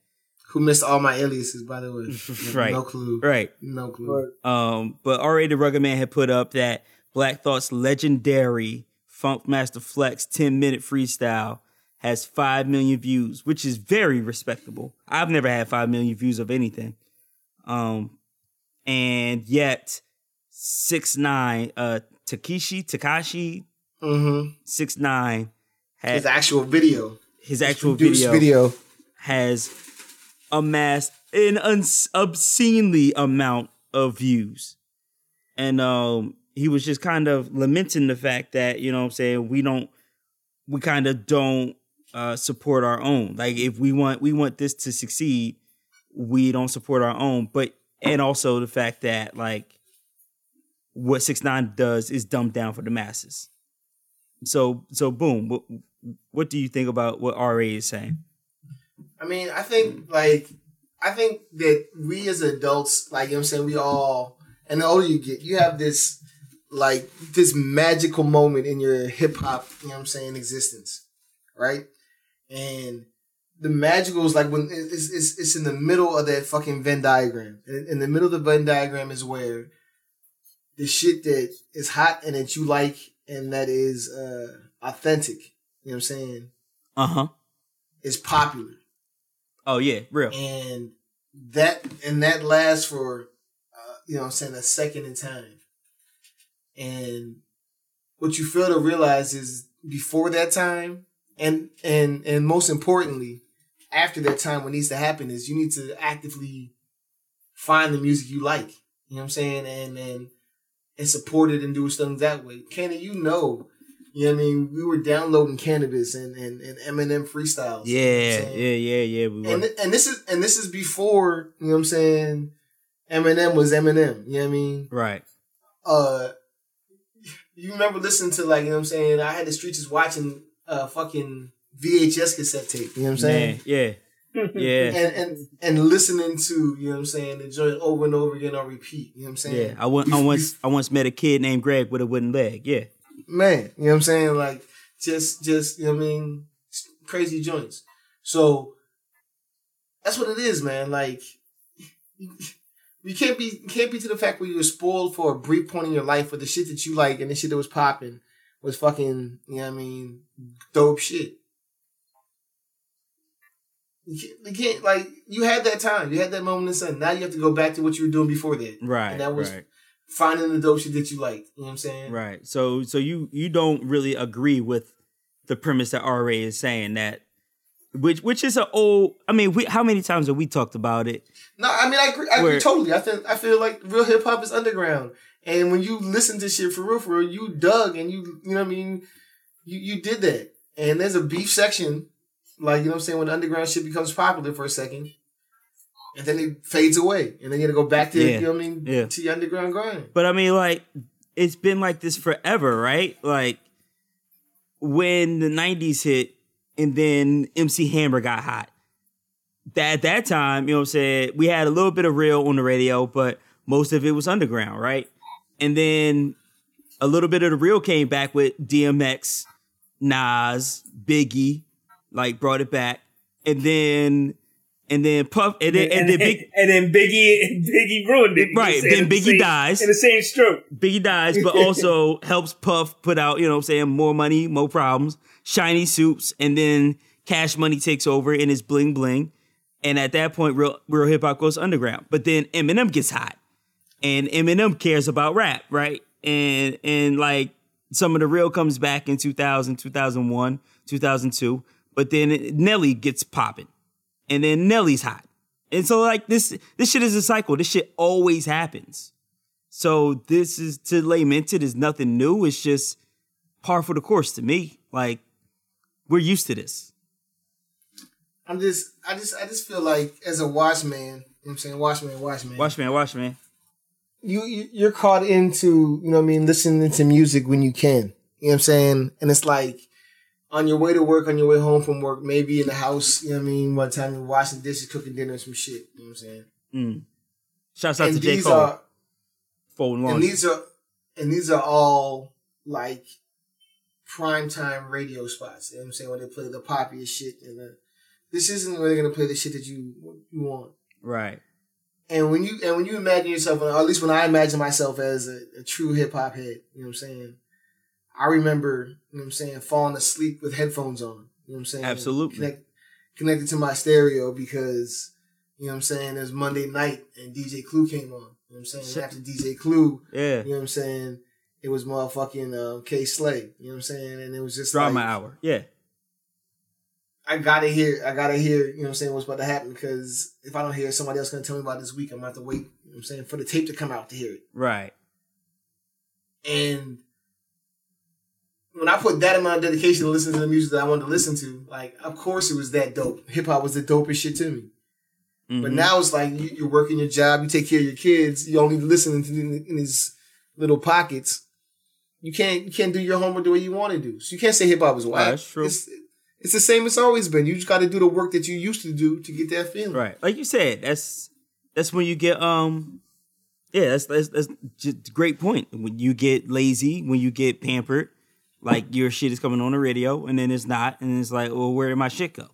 Who missed all my aliases, by the way? Right. No clue. Right. No clue. Um, but R.A. the Rugged Man had put up that Black Thought's legendary Funkmaster Flex 10 minute freestyle has 5 million views, which is very respectable. I've never had 5 million views of anything. Um, and yet, 6 9 uh, Takeshi, Tekashi, Mm-hmm. 6 9 had His actual video. his actual Produced video, has amassed an uns- obscenely amount of views. And um he was just kind of lamenting the fact that, you know what I'm saying, we don't we kind of don't uh support our own. Like if we want we want this to succeed, we don't support our own. But and also the fact that like what six nine does is dumbed down for the masses. So so boom, what what do you think about what RA is saying? I mean, I think like I think that we as adults, like you know what I'm saying, we all and the older you get, you have this like this magical moment in your hip hop, you know what I'm saying, existence. Right? And the magical is like when it's, it's it's in the middle of that fucking Venn diagram. In, in the middle of the Venn diagram is where the shit that is hot and that you like and that is uh authentic, you know what I'm saying, Uh huh. is popular. Oh yeah, real. and that and that lasts for uh, you know what I'm saying a second in time and what you fail to realize is before that time and and and most importantly after that time what needs to happen is you need to actively find the music you like you know what I'm saying and and and supported and do things that way Kenny you know you know what I mean we were downloading Canibus and and, and Eminem freestyles you know Yeah, yeah, yeah, yeah. We and were. and this is and this is before you know what I'm saying. Eminem was Eminem. You know what I mean? Right. Uh, you remember listening to like you know what I'm saying? I had the streets just watching uh fucking VHS cassette tape. You know what I'm saying? Man, yeah, yeah, And and and listening to you know what I'm saying enjoy it over and over again on repeat. You know what I'm saying? yeah. I, won- I once I once met a kid named Greg with a wooden leg. Yeah. man, you know what I'm saying? Like just just you know what I mean, crazy joints. So that's what it is, man. Like you can't be you can't be to the fact where you were spoiled for a brief point in your life with the shit that you like and the shit that was popping was fucking, you know what I mean, dope shit. You can't, like you had that time, you had that moment in the sun. Now you have to go back to what you were doing before that. Right. And that was right. finding the dope shit that you like. You know what I'm saying? Right. So so you you don't really agree with the premise that RA is saying that which which is an old I mean, we how many times have we talked about it? No, I mean I agree, I agree Where- totally. I think I feel like real hip hop is underground, and when you listen to shit for real, for real, you dug and you you know what I mean. You you did that. and there's a beef section, like you know what I'm saying, when underground shit becomes popular for a second, and then it fades away, and then you gotta go back to Yeah. you know what I mean, Yeah. to your underground grind. But I mean, like, it's been like this forever, right? Like, when the 90s hit and then MC Hammer got hot. That at that time, you know what I'm saying, we had a little bit of real on the radio, but most of it was underground, right? And then a little bit of the real came back with DMX, Nas, Biggie, like brought it back. And then and then Puff and then and then Big and then Biggie Biggie ruined it. Right, know what I'm saying? then Biggie same- dies. in the same stroke. Biggie dies, but also helps Puff put out, you know what I'm saying, more money, more problems, shiny suits, and then Cash Money takes over and is bling bling. And at that point, real real hip hop goes underground. But then Eminem gets hot. And Eminem cares about rap, right? And and like some of the real comes back in 2000, 2001, 2002. But then Nelly gets popping. And then Nelly's hot. And so like this this shit is a cycle. This shit always happens. So this is to lament it is nothing new. It's just par for the course to me. Like we're used to this. I'm just, I just, I just feel like as a watchman, you know what I'm saying, watchman, watchman, Watchman, watchman. you, you you're caught into, you know what I mean, listening to music when you can. You know what I'm saying? And it's like on your way to work, on your way home from work, maybe in the house, you know what I mean, one time you're washing dishes, cooking dinner, some shit. You know what I'm saying? Mm. Shouts out and to J. these Cole. are folding and these are and these are all like primetime radio spots. You know what I'm saying? Where they play the poppiest shit and the this isn't where they're gonna play the shit that you you want. right. And when you and when you imagine yourself, or at least when I imagine myself as a, a true hip hop head, you know what I'm saying? I remember, you know what I'm saying, falling asleep with headphones on. You know what I'm saying? Absolutely. Connect, connected to my stereo because, you know what I'm saying, it was Monday night and DJ Clue came on. You know what I'm saying? Shit. After DJ Clue, Yeah. you know what I'm saying, it was motherfucking uh, Kay Slay. You know what I'm saying? And it was just Drama like, hour. Yeah. I gotta hear, I gotta hear, you know what I'm saying, what's about to happen because if I don't hear it, somebody else gonna tell me about this week. I'm gonna have to wait, you know what I'm saying, for the tape to come out to hear it. Right. And when I put that amount of dedication to listen to the music that I wanted to listen to, like, of course it was that dope. Hip hop was the dopest shit to me. But Mhm. now it's like you, you're working your job, you take care of your kids, you only listening to in, in these little pockets. You can't you can't do your homework the way you want to do. So you can't say hip hop is whack. that's true. It's, it's the same it's always been. You just got to do the work that you used to do to get that feeling. Right. Like you said, that's that's when you get um yeah, that's that's that's great point. When you get lazy, when you get pampered, like your shit is coming on the radio and then it's not, and it's like, well, where did my shit go?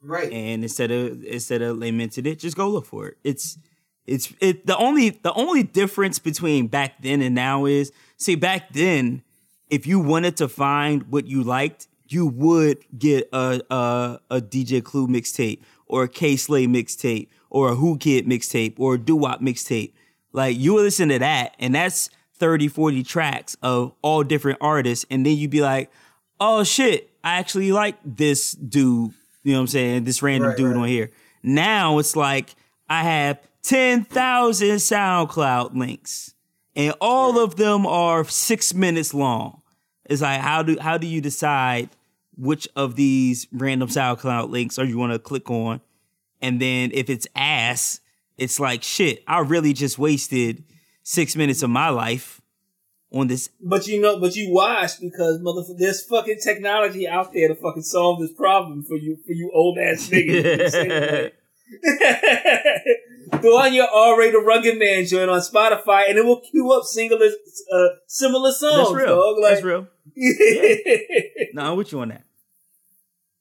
Right. And instead of instead of lamenting it, just go look for it. It's it's it the only the only difference between back then and now is see back then, if you wanted to find what you liked, you would get a a, a DJ Clue mixtape or a Kay Slay mixtape or a Whoo Kid mixtape or a Doo Wop mixtape. Like you would listen to that, and that's 30, 40 tracks of all different artists, and then you'd be like, oh shit, I actually like this dude. You know what I'm saying? This random Right, dude right. on here. Now it's like I have 10,000 SoundCloud links and all of them are six minutes long. It's like, how do, how do you decide which of these random SoundCloud links are you want to click on? And then if it's ass, it's like, shit, I really just wasted six minutes of my life on this. But you know, but you watch because motherfucker, there's fucking technology out there to fucking solve this problem for you, for you old ass niggas. You know what I'm saying? Like- Go on your R-rated rugged man joint on Spotify, and it will queue up singular, uh, similar songs. That's real. Dog. Like, That's real. yeah. No, I'm with you on that.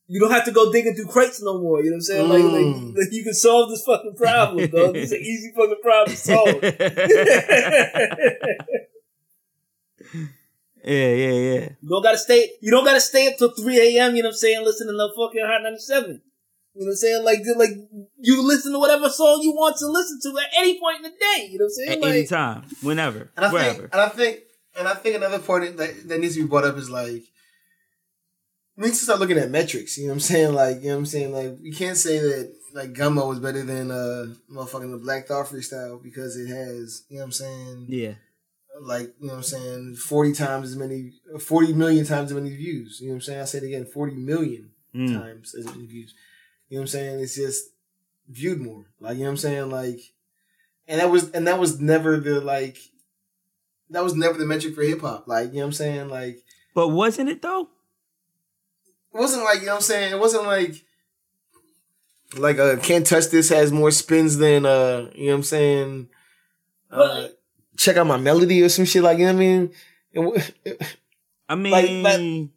You don't have to go digging through crates no more. You know what I'm saying? Like, Mm. like, like, you can solve this fucking problem, dog. It's an easy fucking problem to solve. yeah, yeah, yeah. You don't gotta stay. You don't gotta stay up till three a.m. You know what I'm saying? Listening to fucking Hot 97. You know what I'm saying? Like, like you listen to whatever song you want to listen to at any point in the day. You know what I'm saying? At like, any time, whenever, And I wherever. think, and I think, and I think another point that, that needs to be brought up is like, we need to start looking at metrics. You know what I'm saying? Like, you know what I'm saying? Like, we can't say that like Gummo is better than uh motherfucking the Black Thought freestyle because it has, you know what I'm saying? yeah, like you know what I'm saying, forty times as many, forty million times as many views. You know what I'm saying? I said again, forty million Mm. times as many views. You know what I'm saying? It's just viewed more. Like you know what I'm saying? Like, and that was and that was never the like, that was never the metric for hip hop. Like you know what I'm saying? Like But wasn't it though? It wasn't like you know what I'm saying. It wasn't like like uh can't touch this has more spins than uh you know what I'm saying. Uh, Well- check out my melody or some shit like you know what I mean. It, it, I mean, Like, like-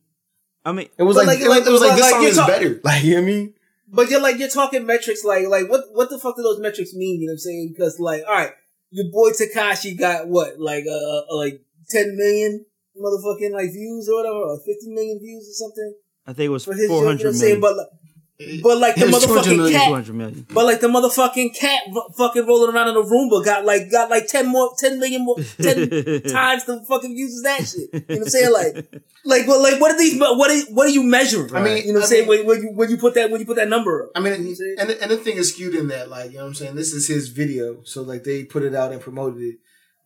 I mean, it was But like, like- it, was like like- this like song is talk- better. Like you know what I mean. But you're like you're talking metrics like like what what the fuck do those metrics mean? You know what I'm saying? Because like all right, your boy Tekashi got what like uh uh, like ten million motherfucking like views or whatever, or fifty million views or something I think it was for his four you know hundred what I'm saying? But like, but like the It was 200 motherfucking million, cat, 200 million. but like the motherfucking cat fucking rolling around in a Roomba got like got like ten more ten million more ten times the fucking views as that shit. You know what I'm saying? Like like what like what are these what are what are you measuring? I mean, you know what I I'm saying? mean- when, when you when you put that when you put that number up. I You know mean, and and the thing is skewed in that, like you know what I'm saying. This is his video, so like they put it out and promoted it.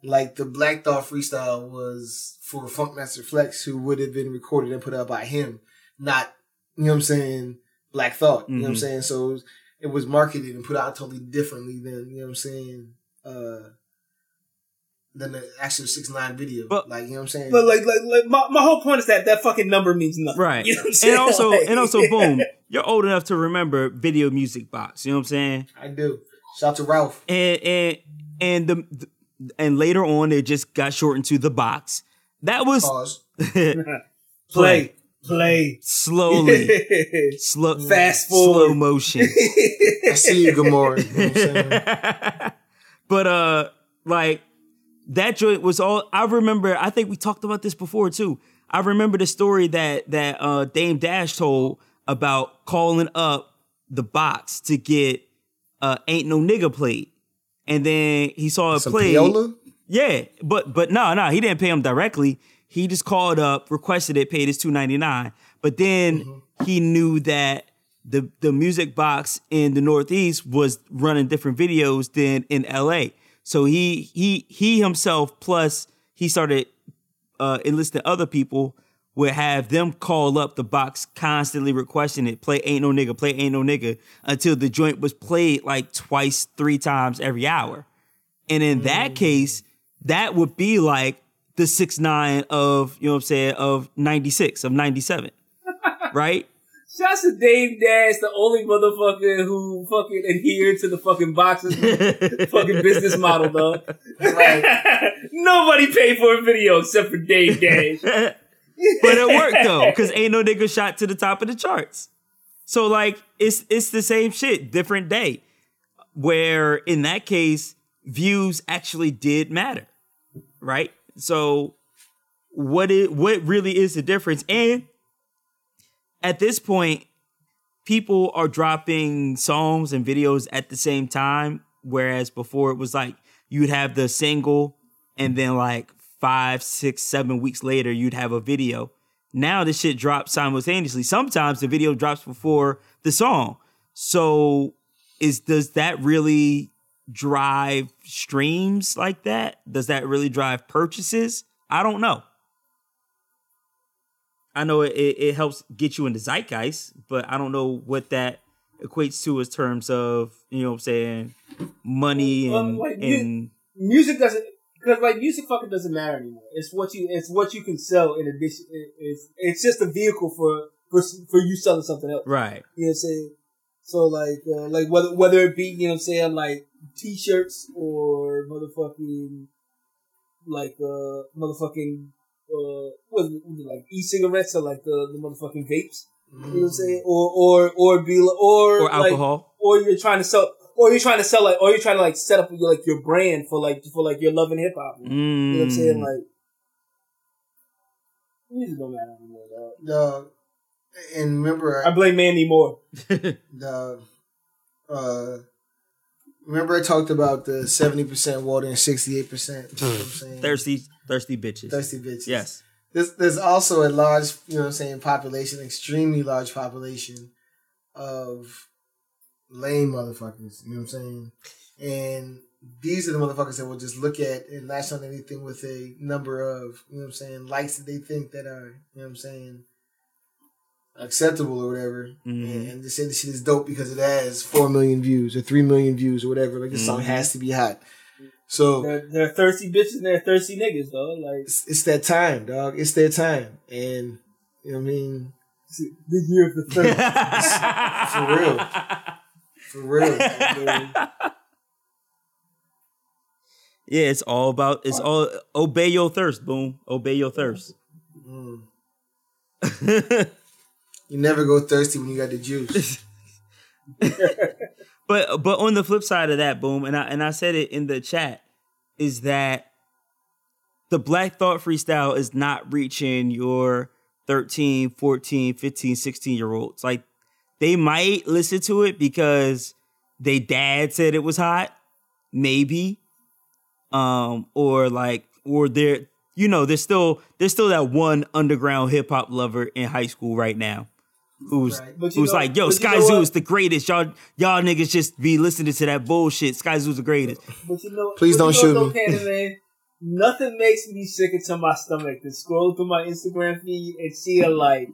Like the Black Thought freestyle was for Funkmaster Flex, who would have been recorded and put out by him, not you know what I'm saying. Black Thought, you know what I'm Mhm. saying. So it was, it was marketed and put out totally differently than you know what I'm saying. Uh, than the actual six nine video, But- like you know what I'm saying. But like, like, like my, my whole point is that that fucking number means nothing. Right. You know what I'm saying? and also Like- and also boom, you're old enough to remember video music box, you know what I'm saying? I do. Shout to Ralph. And and and the, the and later on it just got shortened to the box. That was Pause. play, play. slowly slow Fast slow motion. I see you, Gamora. You know what I'm saying? but uh like that joint was all I remember I think we talked about this before too. I remember the story that that uh Dame Dash told about calling up the box to get uh ain't no nigga played. And then he saw it Some played. Payola? Yeah, but but no, no, he didn't pay him directly. He just called up, requested it, paid his two ninety nine. But then he knew that the the music box in the Northeast was running different videos than in LA. So he he he himself plus he started uh, enlisting other people would have them call up the box constantly requesting it play ain't no nigga play ain't no nigga until the joint was played like twice three times every hour and in that case that would be like the six nine of you know what i'm saying of 96 of 97 right Shouts to Dame Dash, the only motherfucker who fucking adhered to the fucking boxes fucking business model, though. Nobody paid for a video except for Dame Dash. but it worked though, because ain't no nigga shot to the top of the charts. So like it's it's the same shit, different day. Where in that case, views actually did matter. Right? So what it what really is the difference? And at this point, people are dropping songs and videos at the same time. Whereas before it was like you'd have the single and then like five, six, seven weeks later, you'd have a video. Now this shit drops simultaneously. Sometimes the video drops before the song. So is does that really drive streams like that? Does that really drive purchases? I don't know. I know it, it, helps get you into zeitgeist, but I don't know what that equates to in terms of, you know what I'm saying, money and, like, and music doesn't because like music fucking doesn't matter anymore. It's what you it's what you can sell in addition. it- It's it's just a vehicle for for for you selling something else. right. You know what I'm saying? So like uh, like whether whether it be you know what I'm saying like t-shirts or motherfucking like uh motherfucking uh what, is it, it, like e-cigarettes or like the, the motherfucking vapes. You know what I'm saying? Or or or be li- or Or like, alcohol. or you're trying to sell or you're trying to sell like or you're trying to like set up your like your brand for like for like your love and hip hop. You know what I'm saying? Mm. Like music don't matter anymore, dog. The and remember I blame Mandy Moore. the uh remember I talked about the seventy percent water and sixty eight percent. You know what I'm hmm. saying? thirsty, thirsty bitches. thirsty bitches. Yes. There's there's also a large, you know what I'm saying, population, extremely large population of lame motherfuckers. You know what I'm saying? And these are the motherfuckers that will just look at and latch on anything with a number of, you know what I'm saying, likes that they think that are, you know what I'm saying, acceptable or whatever. Mhm. And just say the shit is dope because it has four million views or three million views or whatever. Like this song Mhm. has to be hot. So They're, they're thirsty bitches and they're thirsty niggas, though. Like it's, it's that time, dog. It's their time. And you know what I mean? the year of the thirst. For real. For real. Yeah, it's all about it's all obey your thirst, boom. Obey your thirst. Mm. You never go thirsty when you got the juice. But but on the flip side of that, boom, and I and I said it in the chat, is that the Black Thought freestyle is not reaching your 13, 14, 15, 16 year olds. Like they might listen to it because they dad said it was hot, maybe. Um, or like, or they're you know, there's still there's still that one underground hip hop lover in high school right now who's Right. Who's know- like, yo, but you Sky know Zoo what? is the greatest. Y'all y'all niggas just be listening to that bullshit. Skyzoo's the greatest. But you know, Please but don't you shoot know, me. though, man, nothing makes me sicker to my stomach than scroll through my Instagram feed and see a like,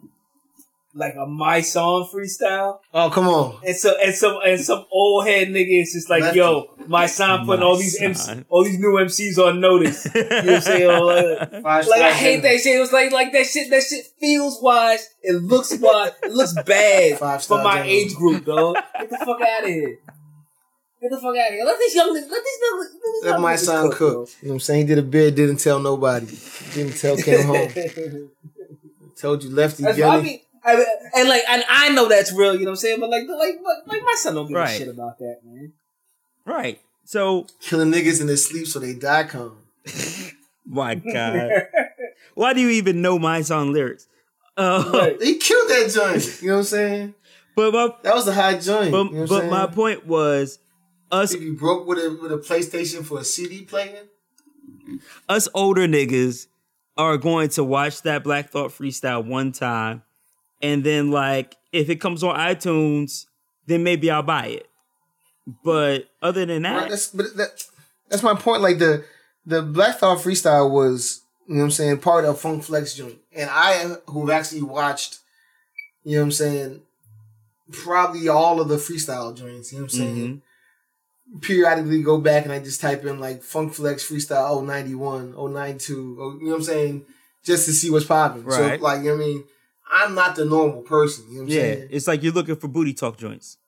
like a my song freestyle, Oh, come on. and so and some and some old head nigga is just like, Lefty. yo, my son putting My all these son. MC, all these new MCs on notice. You know what I'm saying? Or, Five Like I hate that shit. It was like like that shit. That shit feels wise. It looks wise. It looks bad Five for my in. age group, dog. Get the fuck out of here. Get the fuck out of here. Let this young nigga. Let these niggas. Let, these Let my niggas son cook. You know what I'm saying? He did a bid, didn't tell nobody. Didn't tell came home. Told you lefty That's what I mean. And like, and I know that's real. You know what I'm saying? But like, like, like, like my son don't give Right. a shit about that, man. right. So Killing niggas in their sleep so they die calm. my God. Why do you even know my song lyrics? Uh, Right. He killed that joint. You know what I'm saying? but my That was a high joint. but, you know but my point was us If you broke with a with a PlayStation for a CD player, us older niggas are going to watch that Black Thought freestyle one time, and then like if it comes on iTunes, then maybe I'll buy it. But other than right? that, That's but that, that's my point. Like the the Black Thought freestyle was, you know what I'm saying, part of Funk Flex joint. And I who've actually watched, you know what I'm saying, probably all of the freestyle joints, you know what I'm saying? Mhm. periodically go back and I just type in like Funk Flex Freestyle 091, 092, you know what I'm saying? Just to see what's popping. Right. So, like, you know what I mean? I'm not the normal person. You know what I'm yeah, saying? it's like you're looking for booty talk joints.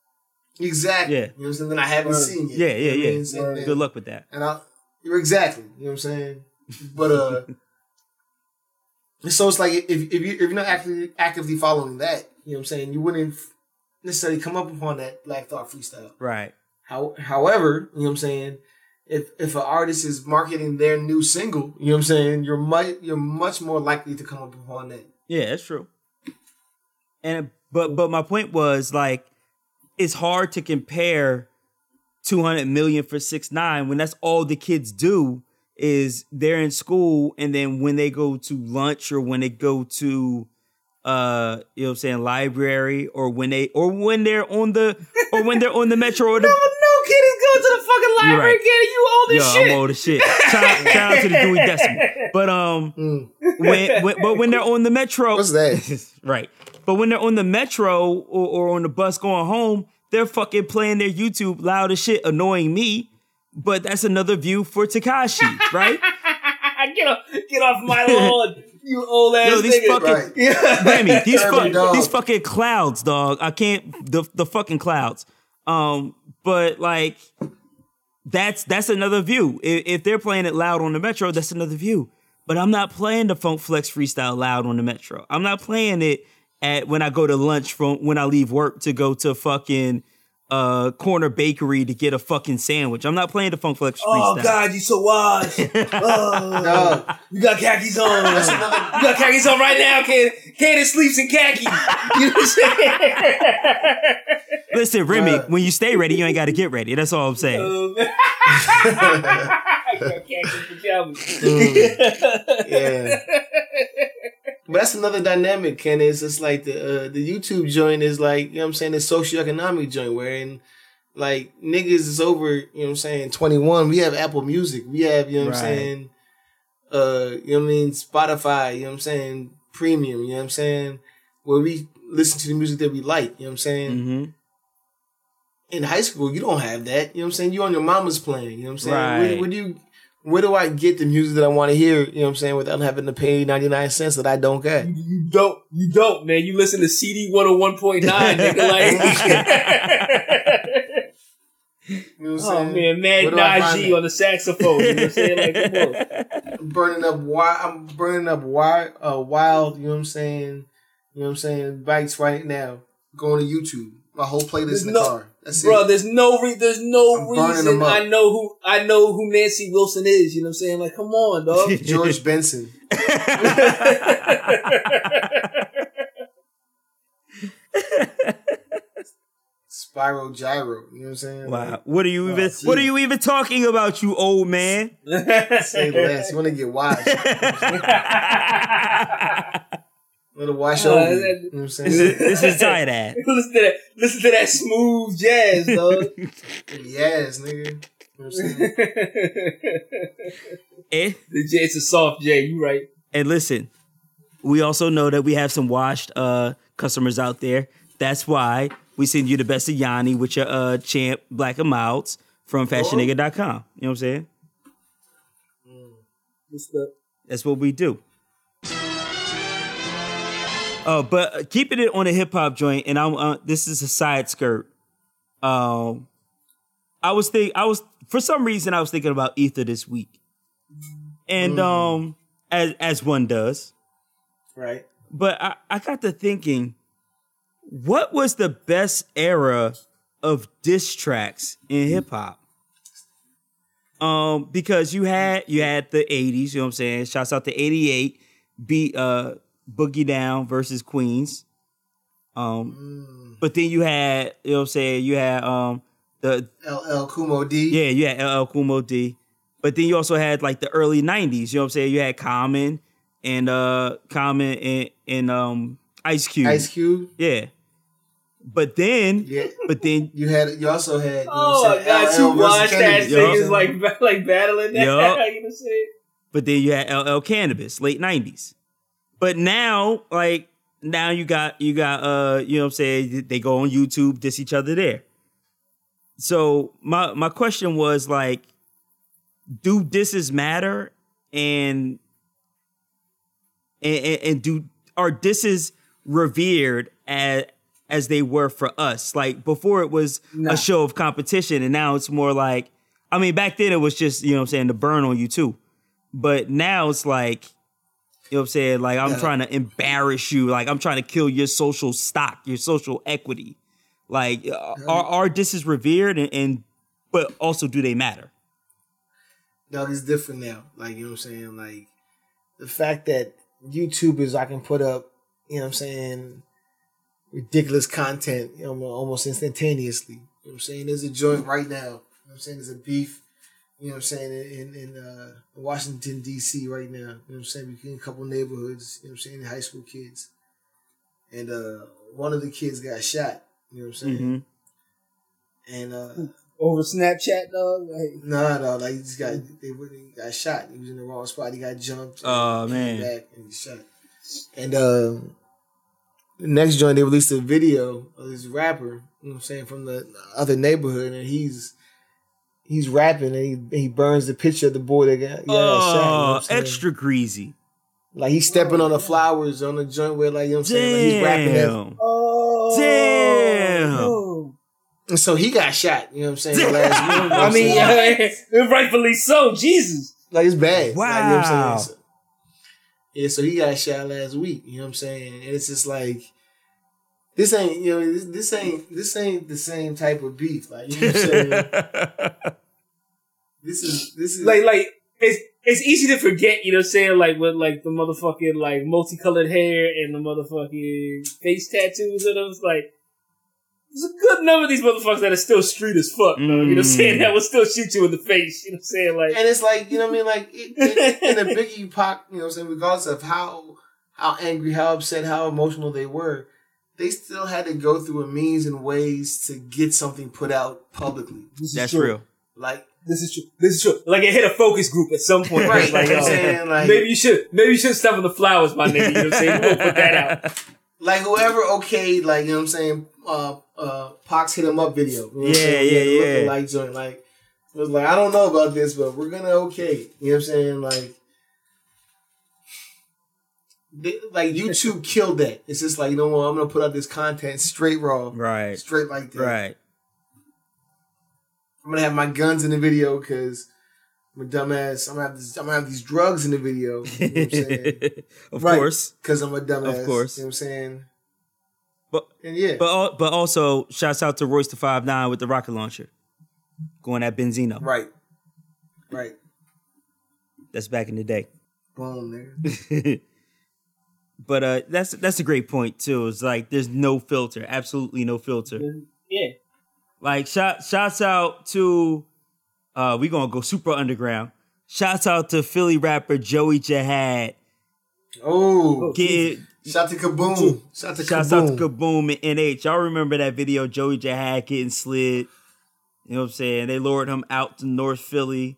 Exactly. Yeah. You know what I'm saying? That I haven't Word. seen yet. Yeah, You know yeah, what yeah. mean? So, Word. Good luck with that. And I, you're exactly. You know what I'm saying? But, uh, so it's like if, if, you, if you're not actively, actively following that, you know what I'm saying? You wouldn't necessarily come up upon that Black Thought freestyle. Right. How, however, you know what I'm saying? If if an artist is marketing their new single, you know what I'm saying, you're much you're much more likely to come up upon that. Yeah, that's true. And but but my point was like it's hard to compare 200 million for 6 9 when that's all the kids do is they're in school and then when they go to lunch or when they go to uh you know what I'm saying library or when they or when they're on the or when they're on the metro or the No, no kid is going to the fucking library, right. kid. You old as Yo, shit. I'm old as shit. Shout, shout out to the Dewey Decimal. But um Mm. when, when but when they're on the metro What's that? right. But when they're on the metro or, or on the bus going home, they're fucking playing their YouTube loud as shit, annoying me. But that's another view for Tekashi, right? get off, get off my lawn, you old ass Yo, these nigga. fucking- Right. yeah. Remy, these fuck, these fucking clouds, dog. I can't the the fucking clouds. Um, but like that's that's another view. If, if they're playing it loud on the metro, that's another view. But I'm not playing the Funk Flex freestyle loud on the metro. I'm not playing it at when I go to lunch from when I leave work to go to fucking uh corner bakery to get a fucking sandwich. I'm not playing the Funk Flex freestyle. Oh God, you so wise. Oh, Dog. you got khakis on. you got khakis on right now, kid. Candace sleeps in khaki. You know what I'm saying? Listen, Remy, Bruh. when you stay ready, you ain't got to get ready. That's all I'm saying. Um, I got khakis pajamas. Yeah. But that's another dynamic, Ken. It's just like the uh, the YouTube joint is like, you know what I'm saying, the socioeconomic joint wherein Like niggas is over, you know what I'm saying, 21. We have Apple Music. We have, you know what I'm saying, uh, you know what I mean, Spotify, you know what I'm saying, premium, you know what I'm saying, where we listen to the music that we like, you know what I'm saying? hmm In high school, you don't have that, you know what I'm saying? You on your mama's plan, you know what I'm saying? Where, Right. where do you where do I get the music that I want to hear, you know what I'm saying, without having to pay 99 cents that I don't get? You, you don't, you don't, man. You listen to CD 101.9, nigga. Like, You know I'm oh man, Mad Where do I find Najee on the saxophone. You know what I'm saying? Like, on. burning up wild. I'm burning up wild, uh, wild. You know what I'm saying? You know what I'm saying? Bikes right now. Going to YouTube. My whole playlist in the no- car. That's Bro, it. there's no re- there's no I'm reason. I know who I know who Nancy Wilson is. You know what I'm saying? Like, come on, dog. George Benson. Spyro Gyra. You know what I'm saying? Wow. What are you even? see. What are you even talking about, you old man? Say less. You want to get washed. It wash Uh, over. You. You know what I'm This saying? is, this is tight ass. listen to that. Listen to that smooth jazz, dog. yes, nigga. You know what I'm saying? Eh? the J, it's a soft J. You right? And listen, we also know that we have some washed uh, customers out there. That's why we send you the best of Yanni with your uh, champ Black and Milds from fashionnigga.com. You know what I'm saying? The That's what we do. Uh, but keeping it on a hip hop joint, and I'm uh, this is a side skirt. Um, I was think I was for some reason I was thinking about Ether this week, and um, as as one does, Right. but I, I got to thinking, what was the best era of diss tracks in hip hop? Um, because you had you had the '80s, you know what I'm saying. Shouts out to '88, beat uh Boogie Down versus Queens. Um, but then you had you know what I'm saying. You had um the LL Kool Moe Dee. yeah, you had LL Kool Moe Dee. But then you also had like the early '90s. You know what I'm saying? You had Common and uh Common and, and um Ice Cube. Ice Cube. Yeah. But then, Yeah. but then, You had you also had you know Oh what my I'm god, saying, two LL versus washed ass you know what I'm niggas like like battling that. Yup. you know what I'm saying? but then you had LL Canibus, late '90s. But now, like now, you got you got uh, you know what I'm saying? They go on YouTube, diss each other there. So my my question was like, do disses matter? And and, and, do are disses revered as as they were for us? Like before, it was Nah. a show of competition, and now it's more like. I mean, back then it was just you know what I'm saying to burn on you too, but now it's like. You know what I'm saying? Like I'm Yeah. trying to embarrass you. Like I'm trying to kill your social stock, your social equity. Like uh, are are disses revered and, and but also do they matter? Dog, it's different now. Like, you know what I'm saying? Like, the fact that YouTubers, I can put up, you know what I'm saying, ridiculous content you know, almost instantaneously. You know what I'm saying? There's a joint right now. You know what I'm saying? There's a beef, you know what I'm saying, in, in uh, Washington, D.C. right now. You know what I'm saying? Between a couple neighborhoods, you know what I'm saying, high school kids. And uh, one of the kids got shot. You know what I'm saying? hmm And uh, Over Snapchat, dog. Like, No, no, like he just got they really got shot. He was in the wrong spot. He got jumped. and Oh, came man. back and he shot. And um, the next joint they released a video of this rapper. You know what I'm saying from the other neighborhood, and he's he's rapping and he he burns the picture of the boy that got, yeah, got shot. You know what oh, I'm saying? extra greasy. Like he's stepping on the flowers on the joint where like you know what I'm saying. Like, he's rapping that. Oh, Damn. oh. And so he got shot. You know what I'm saying? Last week, you know what I I'm mean, saying? rightfully so. Jesus. Like it's bad. Like, you know what I'm Wow. saying? So- yeah, so he got shot last week. You know what I'm saying? And it's just like this ain't you know this, this ain't this ain't the same type of beef. Like you know what I'm saying? this is this is Like, like it's it's easy to forget. You know, what I'm saying like with like the motherfucking like multicolored hair and the motherfucking face tattoos and it's like. There's a good number of these motherfuckers that are still street as fuck, though. You know what I'm Mm. saying? That will still shoot you in the face. You know what I'm saying? Like, and it's like you know what I mean. Like it, in, in a Biggie Pac, you know what I'm saying. Regardless of how how angry, how upset, how emotional they were, they still had to go through a means and ways to get something put out publicly. This is That's true. real. Like This is true. This is true. Like it hit a focus group at some point. Right, like, you know I'm saying? Like- maybe you should, maybe you should step on the flowers, my nigga. You know what I'm saying? We gonna put that out. like whoever okayed, like you know what I'm saying, uh uh Pac's hit him up video. You know what I'm Yeah, yeah, yeah. Like joint. Like it was like, I don't know about this, but we're gonna okay. You know what I'm saying? Like they, like YouTube killed that. It's just like, you know what, I'm gonna put out this content straight raw. Right. Straight like that. Right. I'm gonna have my guns in the video because I'm a dumbass. I'm gonna have this, I'm gonna have these drugs in the video. You know I'm saying? of Right. course. Because I'm a dumbass. Of course. You know what I'm saying? But And yeah. but but also shouts out to Royce the Five Nine with the rocket launcher, going at Benzino. right. Right. That's back in the day. Boom, nigga. but uh, that's that's a great point too. It's like there's no filter, absolutely no filter. Yeah. Like shout shouts out to uh, we gonna go super underground. Shouts out to Philly rapper Joey Jihad. Oh. Get Shout to Kaboom. Shout to Shouts out to Kaboom. Kaboom and NH. Y'all remember that video, Joey Jihad getting slid. You know what I'm saying? They lured him out to North Philly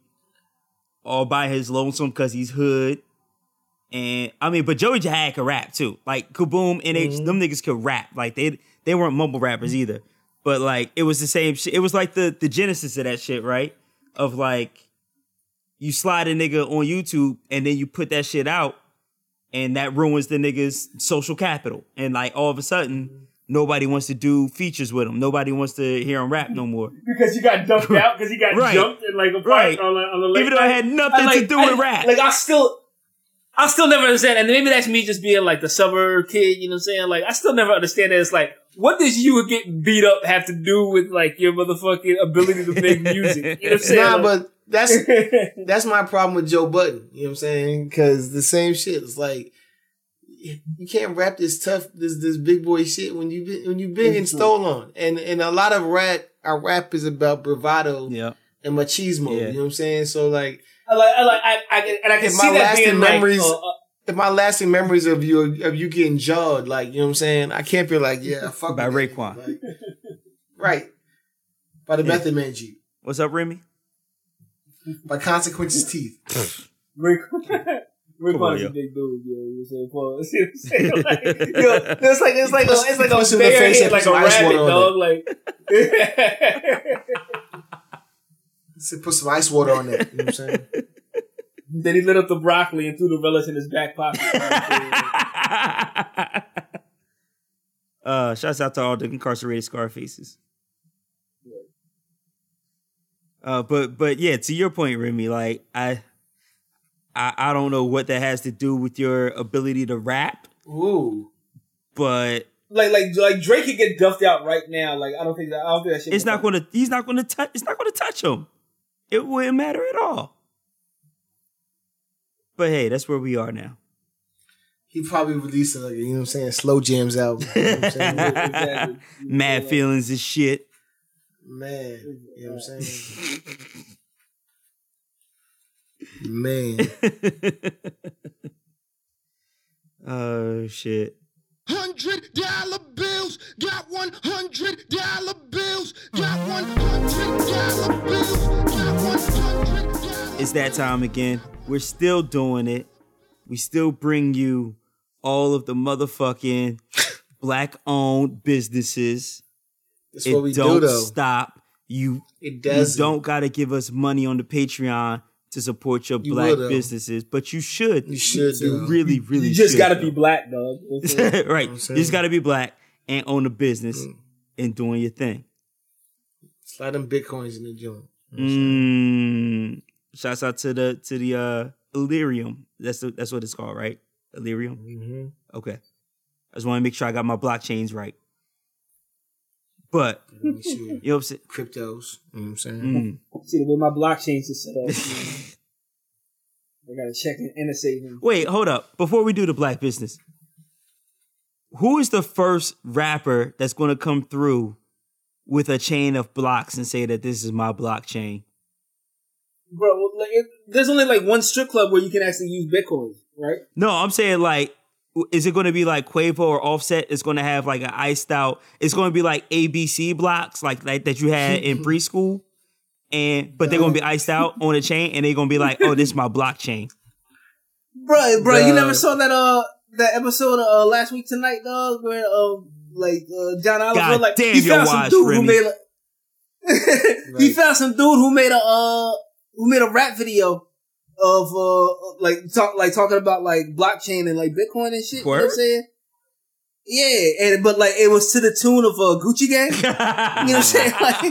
all by his lonesome because he's hood. And I mean, but Joey Jihad could rap too. Like Kaboom, NH, mm-hmm. them niggas could rap. Like they they weren't mumble rappers either. But like it was the same shit. It was like the the genesis of that shit, right? Of like you slide a nigga on YouTube and then you put that shit out and that ruins the nigga's social capital. And like all of a sudden, nobody wants to do features with him. Nobody wants to hear him rap no more. Because you got dumped out because he got Right. jumped in like a fight Right. on, the, on the late Even though I had nothing I, to do with rap. Like I still, I still never understand, and maybe that's me just being like the suburb kid. You know what I'm saying? Like I still never understand that. It's like, what does you getting beat up have to do with like your motherfucking ability to make music? You know what I'm saying? Nah, Like- but that's that's my problem with Joe Budden. You know what I'm saying? Because the same shit. It's like you can't rap this tough, this this big boy shit when you been when you been getting stole on. And and a lot of rap, our rap is about bravado Yeah. and machismo. Yeah. You know what I'm saying? So like, I like, I like, I, I, and I can If see my that lasting being memories- like, uh, uh, if my lasting memories of you of you getting jawed, like you know what I'm saying, I can't be like yeah, fuck By with Raekwon. like, right? By the Yeah. Method Man G, What's up, Remy? by Consequences Teeth. Rick, Rick Come on, is yo. a big dude, yo. You know what I'm saying? See what I'm saying? Like, yo, it's like it's like a, it's like a him in the bear face like a some ice rabbit, water dog. on Like, So put some ice water on that. You know what I'm saying? then he lit up the broccoli and threw the relish in his back pocket. uh, shouts out to all the incarcerated scar faces. Uh, but but yeah, to your point, Remy, like I, I I don't know what that has to do with your ability to rap, Ooh, but like like like Drake could get duffed out right now. Like I don't think that I don't think that shit. it's would not going to. He's not going to touch. It's not going to touch him. It wouldn't matter at all. But hey, that's where we are now. he probably released a, like, you know what I'm saying, slow jams album. You know what I'm saying? Exactly. Mad feelings and shit. Man, you know what I'm saying? Man, oh shit. Hundred dollar bills, got one hundred dollar bills, got one hundred dollar bills, got one hundred dollar. It's that time again. We're still doing it. We still bring you all of the motherfucking black owned businesses. that's It what we don't do though. stop. You It you does. don't gotta give us money on the Patreon to support your You black though. businesses, but you should. You should You do. really, really you just got to be black, dog. You know what I'm saying? right. You just got to be black and own a business Mm. and doing your thing. Slide them bitcoins in the joint. You know what I'm saying? Mm. Shouts out to the to the uh Illyrium. That's the, that's what it's called, right? Illyrium. Mhm. Okay. I just want to make sure I got my blockchains right. But Let me see. you know what I'm saying? Cryptos. You know what I'm saying? Mm. See the way my blockchains is set up. man. I gotta check and NSA them. Wait, hold up. Before we do the black business, who is the first rapper that's going to come through with a chain of blocks and say that this is my blockchain? Bro, like, it, there's only like one strip club where you can actually use Bitcoin, right? No, I'm saying like is it going to be like Quavo or Offset? is going to have like an iced out. It's going to be like ABC blocks, like like that you had in preschool, and but they're going to be iced out on a chain, and they're going to be like, oh, this is my blockchain. bro, bro, you never saw that uh that episode of uh, last week tonight, dog, where uh like uh, John Oliver God like damn, he found some washed, dude who made a he found some dude who made a uh who made a rap video of uh like talk like talking about like blockchain and like Bitcoin and shit. You know what I'm saying? Yeah, and but like it was to the tune of uh, Gucci Gang. you know what I'm saying? Like-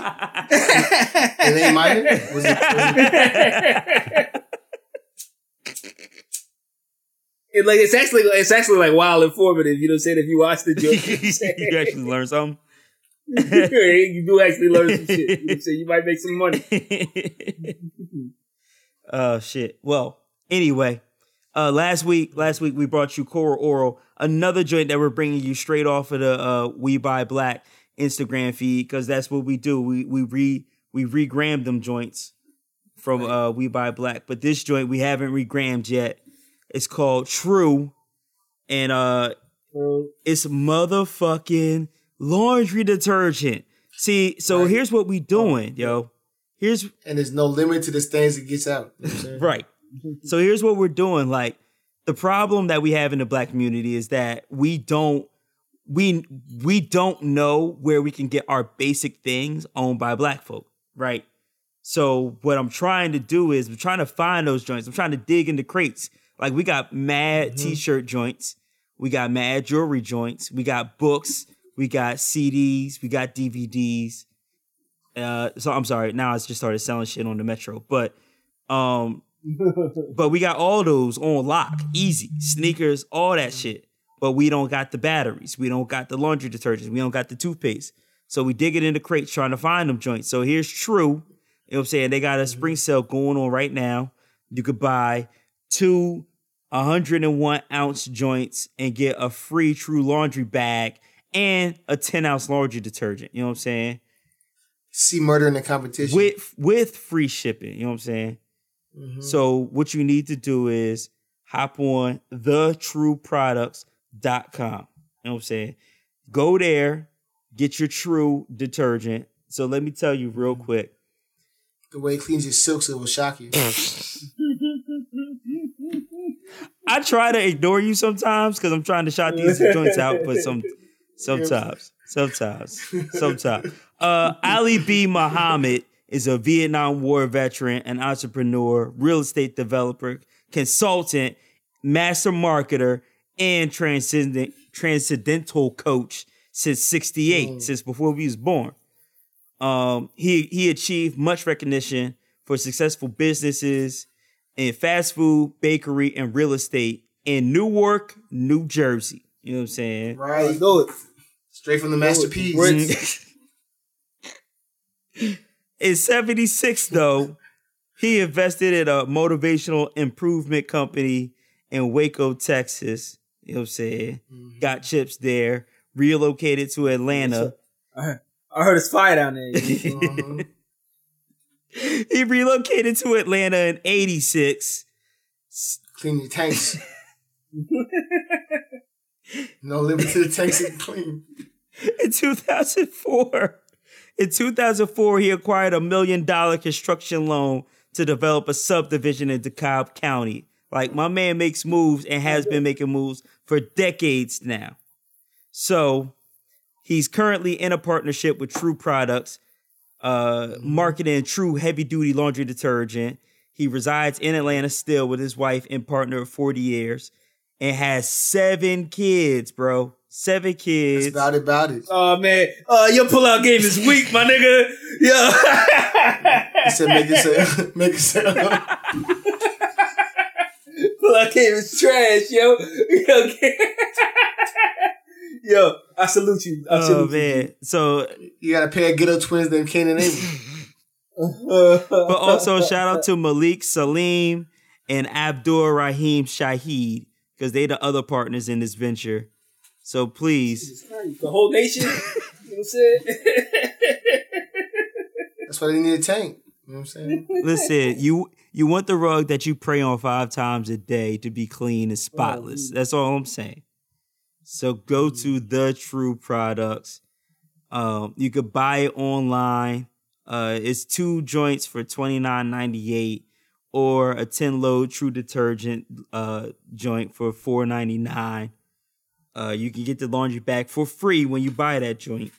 And they minor? Was it, was it It, like it's actually it's actually like wild informative. You know what I'm saying? If you watch the joke, you know what I'm saying? you actually learn something. you do actually learn some shit. You know what I'm saying? You might make some money. Oh shit. Well, anyway, uh, last week, last week we brought you Coral Oral, another joint that we're bringing you straight off of the uh, We Buy Black Instagram feed because that's what we do. We we re we regram them joints from uh, We Buy Black, but this joint we haven't regrammed yet. It's called True, and uh, it's motherfucking laundry detergent. See, so Right. here's what we doing, yo. Here's and there's no limit to the things it gets out. You know what I'm saying? Right. So here's what we're doing. Like the problem that we have in the black community is that we don't we we don't know where we can get our basic things owned by black folk, right? So what I'm trying to do is I'm trying to find those joints. I'm trying to dig into crates. Like we got mad mm-hmm. t-shirt joints, we got mad jewelry joints, we got books, we got CDs, we got DVDs. Uh, so I'm sorry. Now I just started selling shit on the Metro, but um, but we got all those on lock, easy sneakers, all that shit. But we don't got the batteries. We don't got the laundry detergents. We don't got the toothpaste. So we dig it in the crates trying to find them joints. So here's True. You know what I'm saying? They got a spring sale going on right now. You could buy two 101 ounce joints and get a free True laundry bag and a 10 ounce laundry detergent. You know what I'm saying? See murder in the competition. with with free shipping. You know what I'm saying? Mm-hmm. So what you need to do is hop on thetrueproducts.com. You know what I'm saying? Go there, get your true detergent. So let me tell you real quick. the way it cleans your silks, it will shock you. I try to ignore you sometimes because I'm trying to shout these joints out, but some sometimes, sometimes, sometimes. Uh, Ali B. Muhammad is a Vietnam War veteran, an entrepreneur, real estate developer, consultant, master marketer, and transcendent transcendental coach since '68, since before we was born. Um, he he achieved much recognition for successful businesses in fast food, bakery, and real estate in Newark, New Jersey. You know what I'm saying? Right. Do it. Straight from the masterpiece. in 76, though, he invested in a motivational improvement company in Waco, Texas. You know what I'm saying? Got chips there, relocated to Atlanta. I heard it's fire down there. Mhm. He relocated to Atlanta in 86. Clean your tanks. no limit to the tanks that clean. In 2004, in 2004, he acquired a million dollar construction loan to develop a subdivision in DeKalb County. Like my man makes moves and has been making moves for decades now. So he's currently in a partnership with True Products, uh, marketing True heavy duty laundry detergent. He resides in Atlanta still with his wife and partner of 40 years and has seven kids, bro. Seven That's kids. about it, about it. Oh man, uh, your pullout game is weak, my nigga. Yeah. He said make it say make it say pullout game is trash, yo. Yo, yo I salute you. I Oh salute man. So You got a pair of ghetto twins named Cain and Abel. but also shout out to Malik Salim and Abdul Rahim Shahid, because they the other partners in this venture. So please, the whole nation. You know what I'm saying? That's why they need a tank. You know what I'm saying? listen, you you want the rug that you pray on five times a day to be clean and spotless. That's all I'm saying. So go to the True Products. Um, you could buy it online. Uh, it's two joints for twenty nine ninety eight, or a ten load True Detergent uh, joint for four ninety nine. Uh, you can get the laundry bag for free when you buy that joint.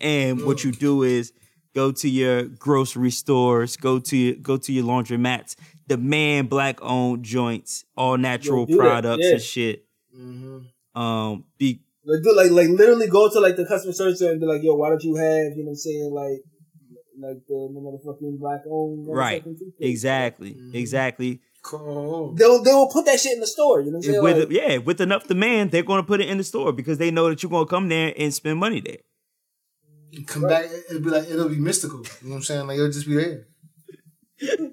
And what you do is go to your grocery stores, go to your, go to your laundromats, demand black owned joints, all natural products yeah. and shit. Um, be Like, like, like literally go to like the customer service center and be like, "Yo, why don't you have, you know, what I'm saying like, like the, the motherfucking black owned right, exactly, exactly. Cool. They'll they will put that shit in the store. You know, what I'm saying? With Like, yeah, with enough demand, they're going to put it in the store because they know that you're going to come there and spend money there. Come back, it'll be like it'll be mystical. You know what I'm saying? Like it'll just be there.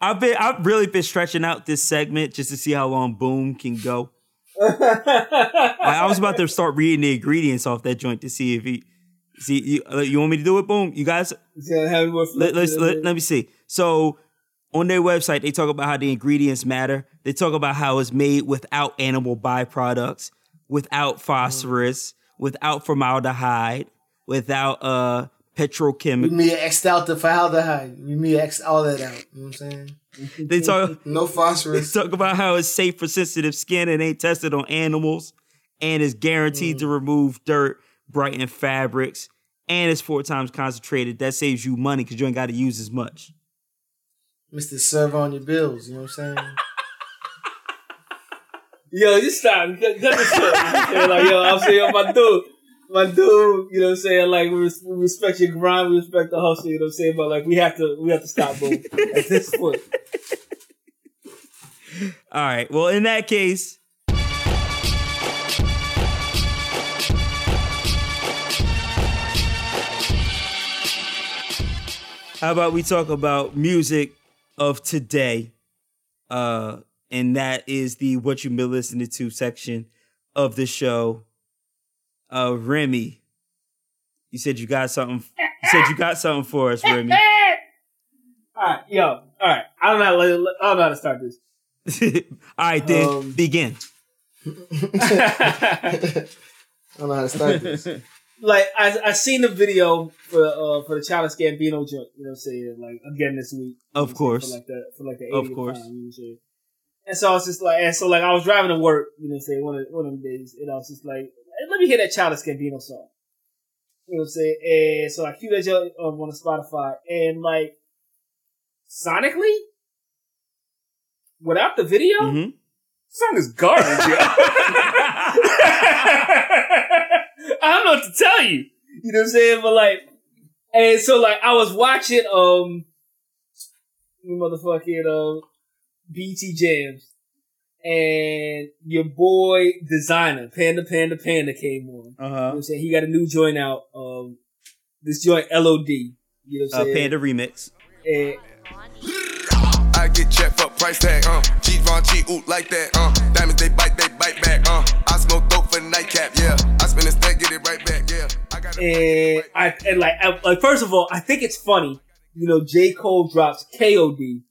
I've been I've really been stretching out this segment just to see how long Boom can go. Like, I was about to start reading the ingredients off that joint to see if he see you, you want me to do it. Boom, you guys. Yeah, have Let, let's, let, let me see. So on their website, they talk about how the ingredients matter. They talk about how it's made without animal byproducts, without phosphorus, without formaldehyde, without uh petrochemical. me X out the formaldehyde. We me X all that out. You know what I'm saying? They talk. No phosphorus. They talk about how it's safe for sensitive skin and ain't tested on animals, and is guaranteed to remove dirt, brighten fabrics, and it's four times concentrated. That saves you money because you ain't got to use as much. Mr. Serve on your bills. You know what I'm saying? Yo, just stop. Cut, cut this shit. You know what I'm like, yo, I'm saying, yo, my dude, my dude, you know what I'm saying? Like, we, res- we respect your grind, we respect the hustle, you know what I'm saying? But like, we have to, we have to stop, boom, at this point. All right. Well, in that case, how about we talk about music of today? Uh, and that is the what you've been listening to section of the show. Uh, Remy, you said you got something. You said you got something for us, Remy. All right, yo, all right. I don't know, how, to- I don't know how to start this. All right, then Um, begin. I don't know how to start this. Like I I seen the video for uh for the Childish Gambino joint, you know what I'm saying? Like again this week. Of what I'm saying, course. For like the for like the Of course. time, you know what I'm saying? And so I was just like and so like I was driving to work, you know what I'm saying, one of one of them days, and I was just like, let me hear that Childish Gambino song. You know what I'm saying? And so I queued that joint um, on Spotify and like sonically without the video, Mhm. song is garbage, yo. I don't know what to tell you. You know what I'm saying? But like, and so like, I was watching, um, motherfucking, um, BET Jams, and your boy Desiigner, Panda Panda Panda came on. You know what Uh-huh. I'm saying? He got a new joint out, um, this joint LOD. You know what I'm Uh, saying? Panda remix. And, I get checked for price tag, uh. Givenchy, ooh, like that, uh. Diamonds, they bite, they bite back, uh. I smoke dope for nightcap, yeah. I spin a stack, get it right back, yeah. I got and I and like I, like first of all, I think it's funny. You know, J Cole drops KOD. You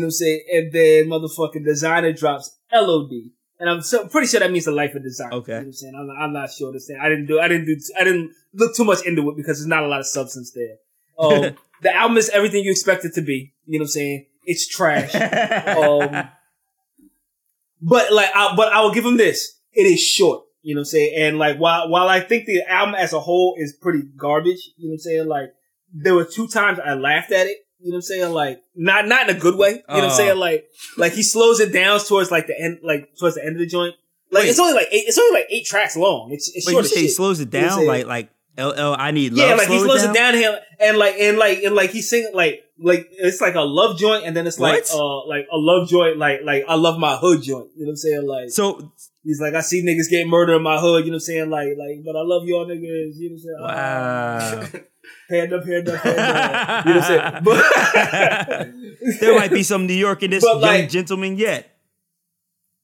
know what I'm saying, and then motherfucking Desiigner drops LOD. And I'm so, pretty sure that means the life of design. Okay. You know what I'm saying? I'm, I'm not sure to say. I didn't do, I didn't do, I didn't look too much into it because there's not a lot of substance there. Um, the album is everything you expect it to be. You know what I'm saying? It's trash. um, but like, I, but I will give him this. It is short. You know what I'm saying? And like, while, while I think the album as a whole is pretty garbage, you know what I'm saying? Like, there were two times I laughed at it. You know what I'm saying? Like, not, not in a good way. You know what I'm Oh. saying? Like, like he slows it down towards like the end, like towards the end of the joint. Like, Wait. it's only like eight, it's only like eight tracks long. It's, it's Wait, short you say he slows it You know down? Like like LL, I need love. Yeah, like he slows it down, and, and like and like and like he's singing like like it's like a love joint, and then it's like What? uh like a love joint, like like I love my hood joint. You know what I'm saying? Like So he's like I see niggas get murdered in my hood. You know what I'm saying? Like like but I love y'all niggas. You know what I'm saying? wow. Uh, panda, panda, panda. you know what I'm saying? But there might be some New York in this But, young like- gentleman yet.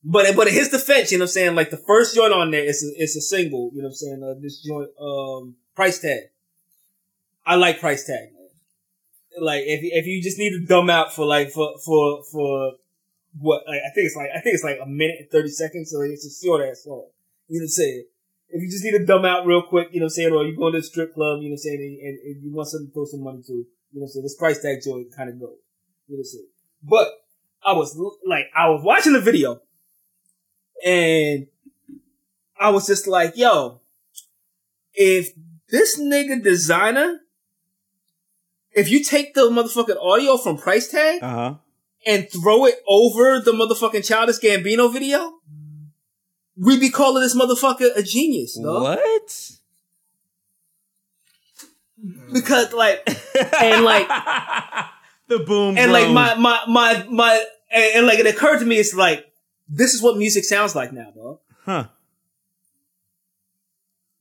But but in his defense, you know what I'm saying? Like the first joint on there is a, it's a single. You know what I'm saying? Uh, this joint, um, price tag. I like price tag. Man. Like if if you just need to dumb out for like for for for what like, I think it's like I think it's like a minute and thirty seconds, so it's a short ass song. You know what I'm saying? If you just need to dumb out real quick, you know what I'm saying, or you go to the strip club, you know saying, and, and you want something to throw some money to, you know what I'm saying, this price tag joint kind of goes. You know saying? But I was like, I was watching the video, and I was just like, yo, if this nigga Desiigner, if you take the motherfucking audio from price tag Uh huh. And throw it over the motherfucking Childish Gambino video, we be calling this motherfucker a genius, dog. What? Because like, and like, the boom. and like my my my my, and, and like it occurred to me, it's like this is what music sounds like now, dog. Huh.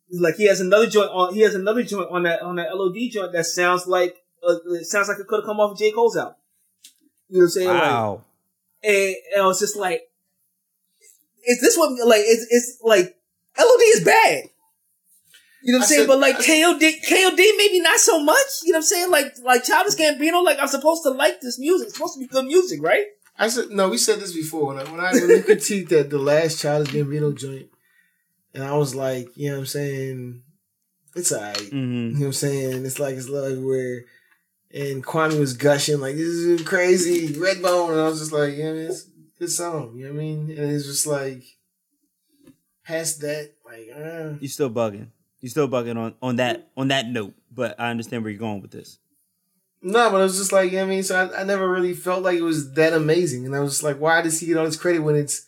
It's Like he has another joint on, he has another joint on that on that LOD joint that sounds like uh, it sounds like it could have come off of J Cole's album. You know what I'm saying? Like, Wow. and, and I was just like, is this what like it's it's like LOD is bad. You know what I'm I saying? said- but like I- KOD KOD maybe not so much. You know what I'm saying? Like like Childish Gambino, like I'm supposed to like this music. It's supposed to be good music, right? I said no. We said this before when I when I when we critiqued that the last Childish Gambino joint, and I was like, you know what I'm saying, it's alright. Mm-hmm. You know what I'm saying? It's like it's love everywhere. And Kwame was gushing like this is crazy, Redbone, and I was just like, yeah, man, it's a good song. You know what I mean? And it's just like past that, like, uh, You still bugging. You still bugging on on that on that note. But I understand where you're going with this. no, but it was just like, you know what I mean, so I, I never really felt like it was that amazing, and I was just like, why does he get all this credit when it's,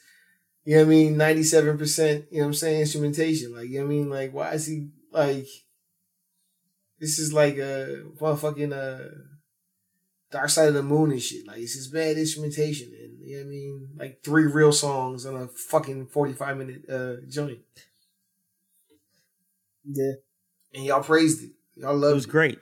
you know what I mean, ninety seven percent, you know what I'm saying, instrumentation, like, you know what I mean, like, why is he like, this is like a motherfucking uh, Dark Side of the Moon and shit, like, it's just bad instrumentation, and you know what I mean, like three real songs on a fucking forty five minute uh joint, Yeah. and y'all praised it, y'all loved It loved was it. great.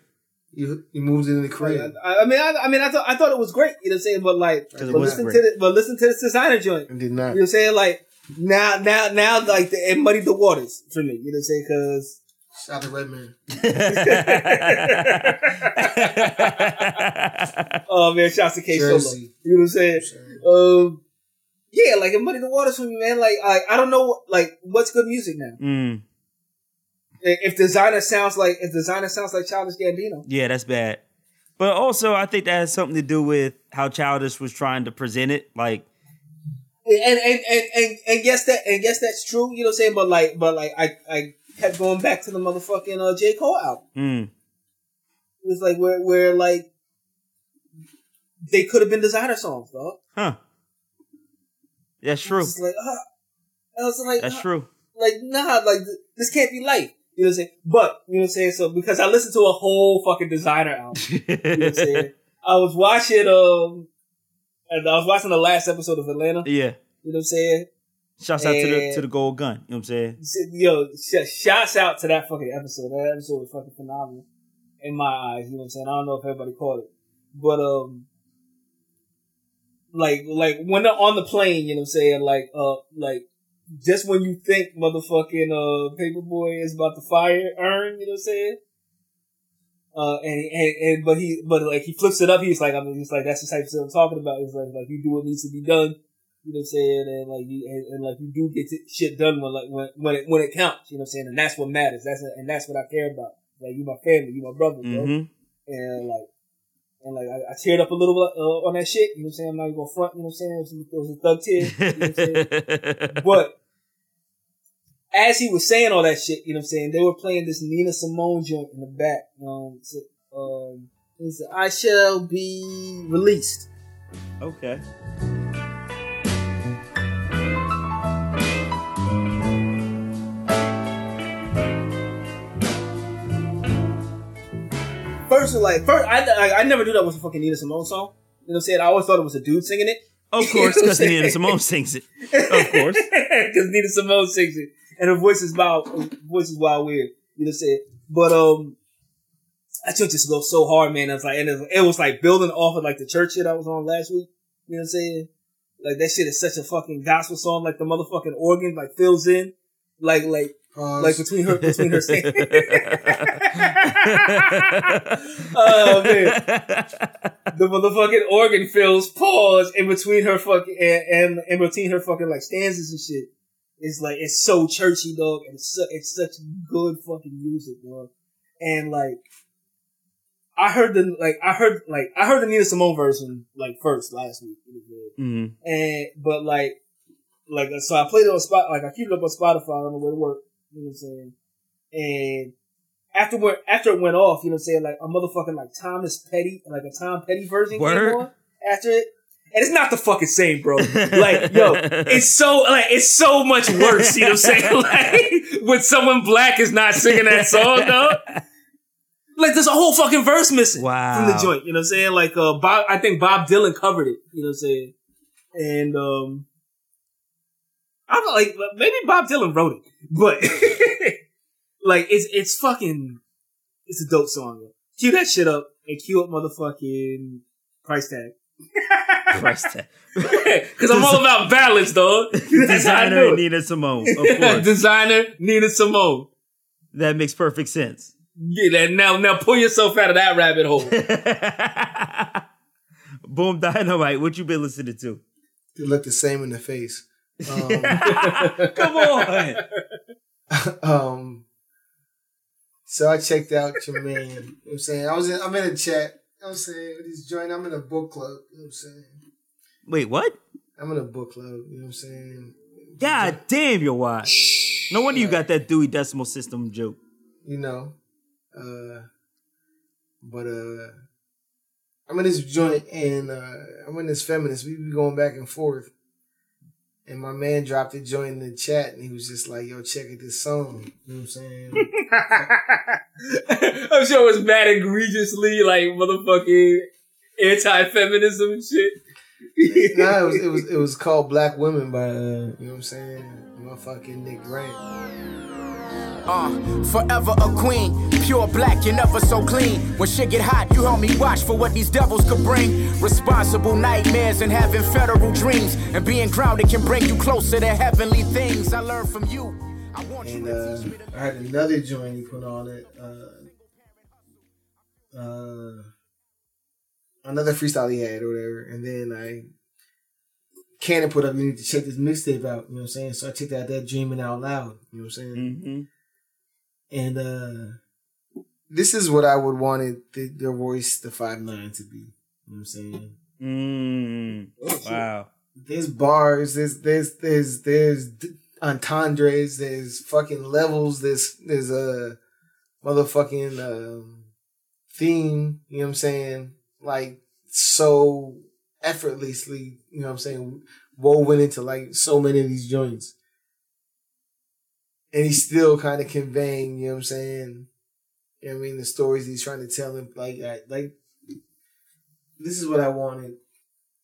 You you moved it in the crib. I, I mean, I, I mean, I thought I thought it was great. You know what I'm saying? But like, but listen great. to the, but listen to this Desiigner joint. and did You know what I'm saying? Like now, now, now, like the, it muddied the waters for me. You know what I'm saying? Because Shout out to Redman. oh man, shouts to K Solo. You know what I'm saying? Um, yeah, like it muddied the waters for me, man. Like I, I don't know, like what's good music now. mm, If Desiigner sounds like if Desiigner sounds like Childish Gambino, yeah, that's bad. But also, I think that has something to do with how Childish was trying to present it. Like, and and and and, and yes that and yes that's true. You know what I'm saying? But like, but like I I kept going back to the motherfucking uh, J Cole album. mm, It was like where where like they could have been Desiigner songs, dog. huh? That's true. Like, uh, I was like, That's uh, true. like nah, like th- this can't be life. You know what I'm saying? But you know what I'm saying? So because I listened to a whole fucking Desiigner album. You know what I'm saying? I was watching um and I was watching the last episode of Atlanta. yeah. You know what I'm saying? Shouts out to the to the gold gun. You know what I'm saying? Yo, sh- shouts out to that fucking episode. That episode was fucking phenomenal in my eyes. You know what I'm saying? I don't know if everybody caught it, but um, like like when they're on the plane, you know what I'm saying? Like uh, like just when you think motherfucking uh Paper Boi is about to fire Earn, you know what I'm saying? Uh, and, and, and, but he, but like, he flips it up. He's like, I mean, he's like, that's the type of stuff I'm talking about. He's like, like, you do what needs to be done. You know what I'm saying? And like, you, and, and like, you do get shit done when, like, when, when it, when it counts. You know what I'm saying? And that's what matters. That's, and that's what I care about. Like, you my family, you my brother, bro. Mm-hmm. And like, and like, I, I teared up a little bit uh, on that shit. You know what I'm saying? I'm not even gonna front. You know what I'm saying? It was, it was a thug tear. You know what I'm saying? But as he was saying all that shit, you know what I'm saying, they were playing this Nina Simone joint in the back. Um, so, um, it's I shall be released. okay. First, like, first, I, I, I never knew that was a fucking Nina Simone song. You know what I'm saying? I always thought it was a dude singing it. Of course, because Nina Simone sings it. Of course. Because Nina Simone sings it. And her voice is wild, her voice is wild weird. You know what I'm saying? But, um, I took this go so hard, man. I was like, and it was, it was like building off of like the church shit I was on last week. You know what I'm saying? Like that shit is such a fucking gospel song. Like the motherfucking organ like fills in, like like Pause. like between her between her stand- oh man the motherfucking organ fills pause in between her fucking and, and in between her fucking like stanzas and shit it's like it's so churchy dog and it's, su- it's such good fucking music dog and like I heard the like I heard like I heard the Nina Simone version like first last week Mhm. and but like like so I played it on spot like I keep it up on Spotify on the way to work. You know what I'm saying? And after when after it went off, you know what I'm saying, like a motherfucking like Thomas Petty, like a Tom Petty version Word. came on after it. And it's not the fucking same, bro. Like, yo, it's so like it's so much worse, you know what I'm saying? Like when someone black is not singing that song, though. Like there's a whole fucking verse missing Wow. from the joint. You know what I'm saying? Like uh Bob I think Bob Dylan covered it, you know what I'm saying? And um I don't like maybe Bob Dylan wrote it, but like it's it's fucking it's a dope song. Yo. Cue that shit up and cue up motherfucking price tag. Christ. tag. Cause I'm all about balance, dog. That's how I Desiigner do and it. Nina Simone, of course. Desiigner Nina Simone. that makes perfect sense. Yeah, that- now now pull yourself out of that rabbit hole. Boom Dynamite, what you been listening to? They look the same in the face. Um, Come on. um, so I checked out your man. You know what I'm saying? I was in, I'm in a chat. You know I'm saying? With this joint, I'm in a book club. You know what I'm saying? Wait, what? I'm in a book club. You know what I'm saying? God damn, you're wide. No wonder you got that Dewey Decimal System joke. You know. Uh, but uh, I'm in this joint and uh, I'm in this feminist. We be going back and forth. And my man dropped a joint in the chat and he was just like, yo, check out this song. You know what I'm saying? I'm sure it was mad egregiously like motherfucking anti-feminism shit. no, it was it was it was called Black Women by uh, you know what I'm saying, motherfucking Nick Grant. Uh, forever a queen, pure black, you're never so clean. When shit get hot, you help me watch for what these devils could bring. Responsible nightmares and having federal dreams. And being grounded can bring you closer to heavenly things. I learned from you. I want you And to uh, teach me to I had another joint he put on it. Uh, uh, another freestyle he had or whatever. And then I Cannon put up, you need to check this mixtape out. You know what I'm saying? So I checked out that Dreaming Out Loud. You know what I'm saying? Mm-hmm. And uh, this is what I would wanted the, their voice, the five nine, to be. You know what I'm saying? Mm. Wow. there's bars, there's there's there's there's entendres, there's fucking levels, there's there's a motherfucking um, theme. You know what I'm saying? Like so effortlessly. You know what I'm saying? Woven into like so many of these joints, and he's still kind of conveying. You know what I'm saying? You know what I mean? The stories he's trying to tell him, like I, like this is what I wanted.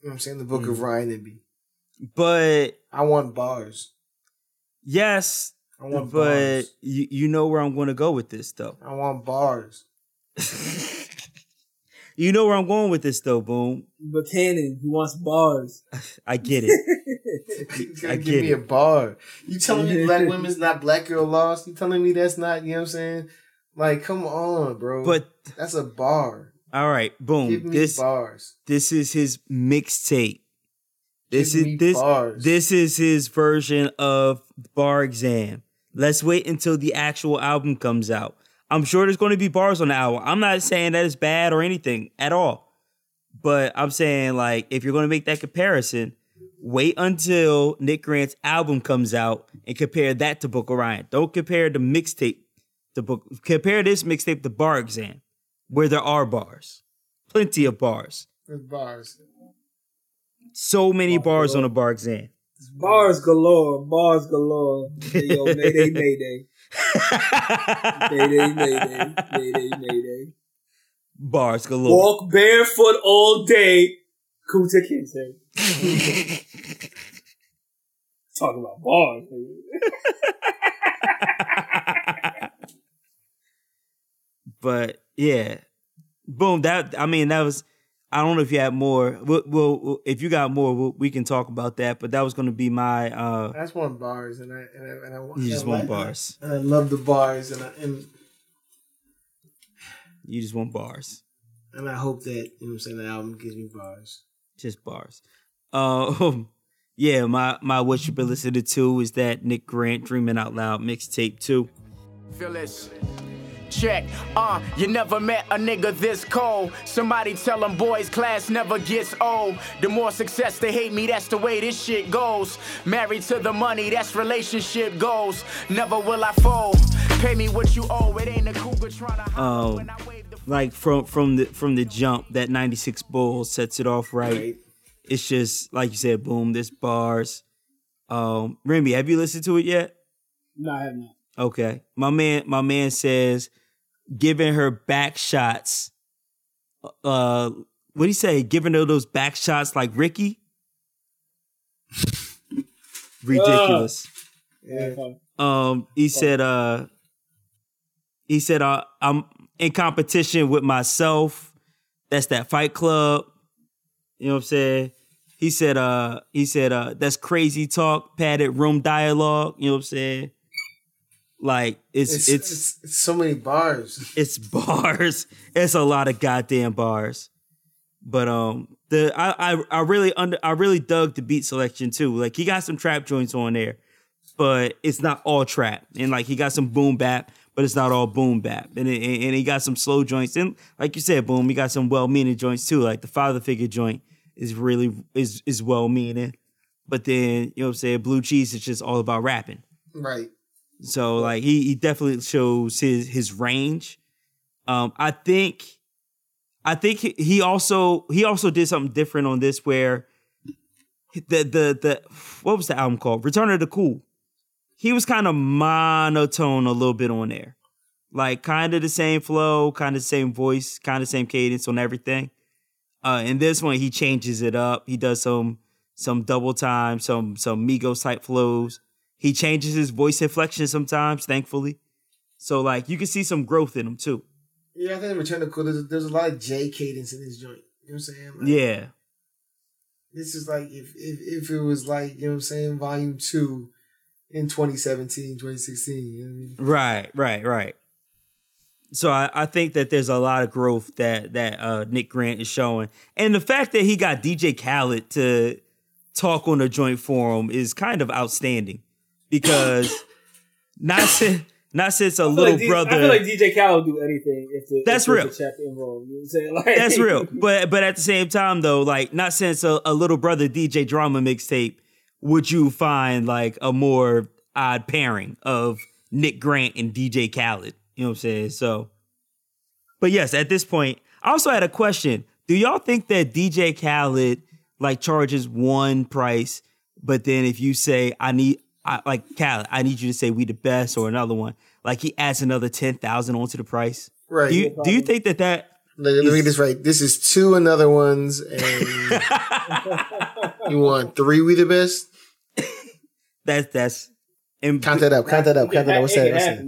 You know what I'm saying? The Book of mm. Ryan to be. But I want bars. yes, I want but bars. you, you know where I'm going to go with this, though. I want bars. You know where I'm going with this, though, Boom. Buchanan, he wants bars. I get it. You gotta I give get me it. a bar. You telling me black women's not black girl lost? You telling me that's not, you know what I'm saying? Like, come on, bro. But that's a bar. all right, Give Boom. me This bars. this is his mixtape. This Give is me this bars. this is his version of bar exam. Let's wait until the actual album comes out. I'm sure there's going to be bars on the album. I'm not saying that it's bad or anything at all. But I'm saying like if you're going to make that comparison, wait until Nick Grant's album comes out and compare that to Book of Ryan. Don't compare the mixtape to book compare this mixtape to bar exam where there are bars. Plenty of bars. There's bars. So many bars on a bar exam. Bars galore, bars galore. Yo, mayday, mayday. Mayday, mayday, mayday, mayday. Bars galore. Walk barefoot all day. Kunta Kinte. Talk about bars. But yeah, boom. That I mean, that was I don't know if you had more. Well, well if you got more, we'll, we can talk about that. But that was going to be my. uh I just want bars, and I and I, and I want. You just I want like- bars. And I love the bars, and I and, You just want bars, and I hope that you know what I'm saying the album gives me bars. just bars. Um, yeah, my my what you've been listening to is that Nick Grant Dreaming Out Loud mixtape too. Feel this. Check, uh, you never met a nigga this cold. Somebody tell them boys class never gets old. The more success they hate me, that's the way this shit goes. Married to the money, that's relationship goals. Never will I fold. Pay me what you owe, it ain't a cougar trying to hide Um, when I wave the like from from the from the jump that 96 bull sets it off right. Right. It's just like you said, boom, this bars. Um Remy, have you listened to it yet? No, I have not. Okay. My man my man says giving her back shots uh what do you say? Giving her those back shots like Ricky? Ridiculous. Yeah. Um, he said, uh, he said, uh, I'm in competition with myself. That's that Fight Club. You know what I'm saying? He said, uh, he said, uh, that's crazy talk, padded room dialogue. You know what I'm saying? Like it's It's, it's it's it's so many bars. it's bars. It's a lot of goddamn bars. But um the I I, I really under I really dug the beat selection too. Like he got some trap joints on there, but it's not all trap. And like he got some boom bap, but it's not all boom bap. And it, and he got some slow joints. And like you said, boom, he got some well meaning joints too. Like the father figure joint is really is is well meaning. But then, you know what I'm saying, blue cheese is just all about rapping. Right. So like he he definitely shows his his range. Um, I think, I think he- also he also did something different on this where the the the what was the album called? Return of the Cool. He was kind of monotone a little bit on there, like kind of the same flow, kind of the same voice, kind of same cadence on everything. Uh, in this one, he changes it up. He does some some double time, some some Migos type flows. He changes his voice inflection sometimes, thankfully. So like you can see some growth in him too. Yeah, I think Return to Cool. There's, there's a lot of J cadence in this joint. You know what I'm saying? Like, Yeah. This is like if, if if it was like you know what I'm saying, Volume Two in 2017, 2016. You know what I mean? Right, right, right. So I, I think that there's a lot of growth that that uh, Nick Grant is showing, and the fact that he got DJ Khaled to talk on the joint forum is kind of outstanding because not since not since a little like D- brother. I feel like DJ Khaled will do anything if the, That's if real. Involved. You know what I'm saying? Like, That's real. But but at the same time though, like not since a, a little brother DJ drama mixtape would you find like a more odd pairing of Nick Grant and DJ Khaled. You know what I'm saying? So But yes, at this point, I also had a question. Do y'all think that DJ Khaled like charges one price, but then if you say I need I, like Khaled, I need you to say we the best or another one, like he adds another ten thousand onto the price? Right. Do you do you think that that Let, let me get this right. This is two another ones, and you want three. We the best. That's that's and Count that up. Count that up. Count that up. What's It that? What's that?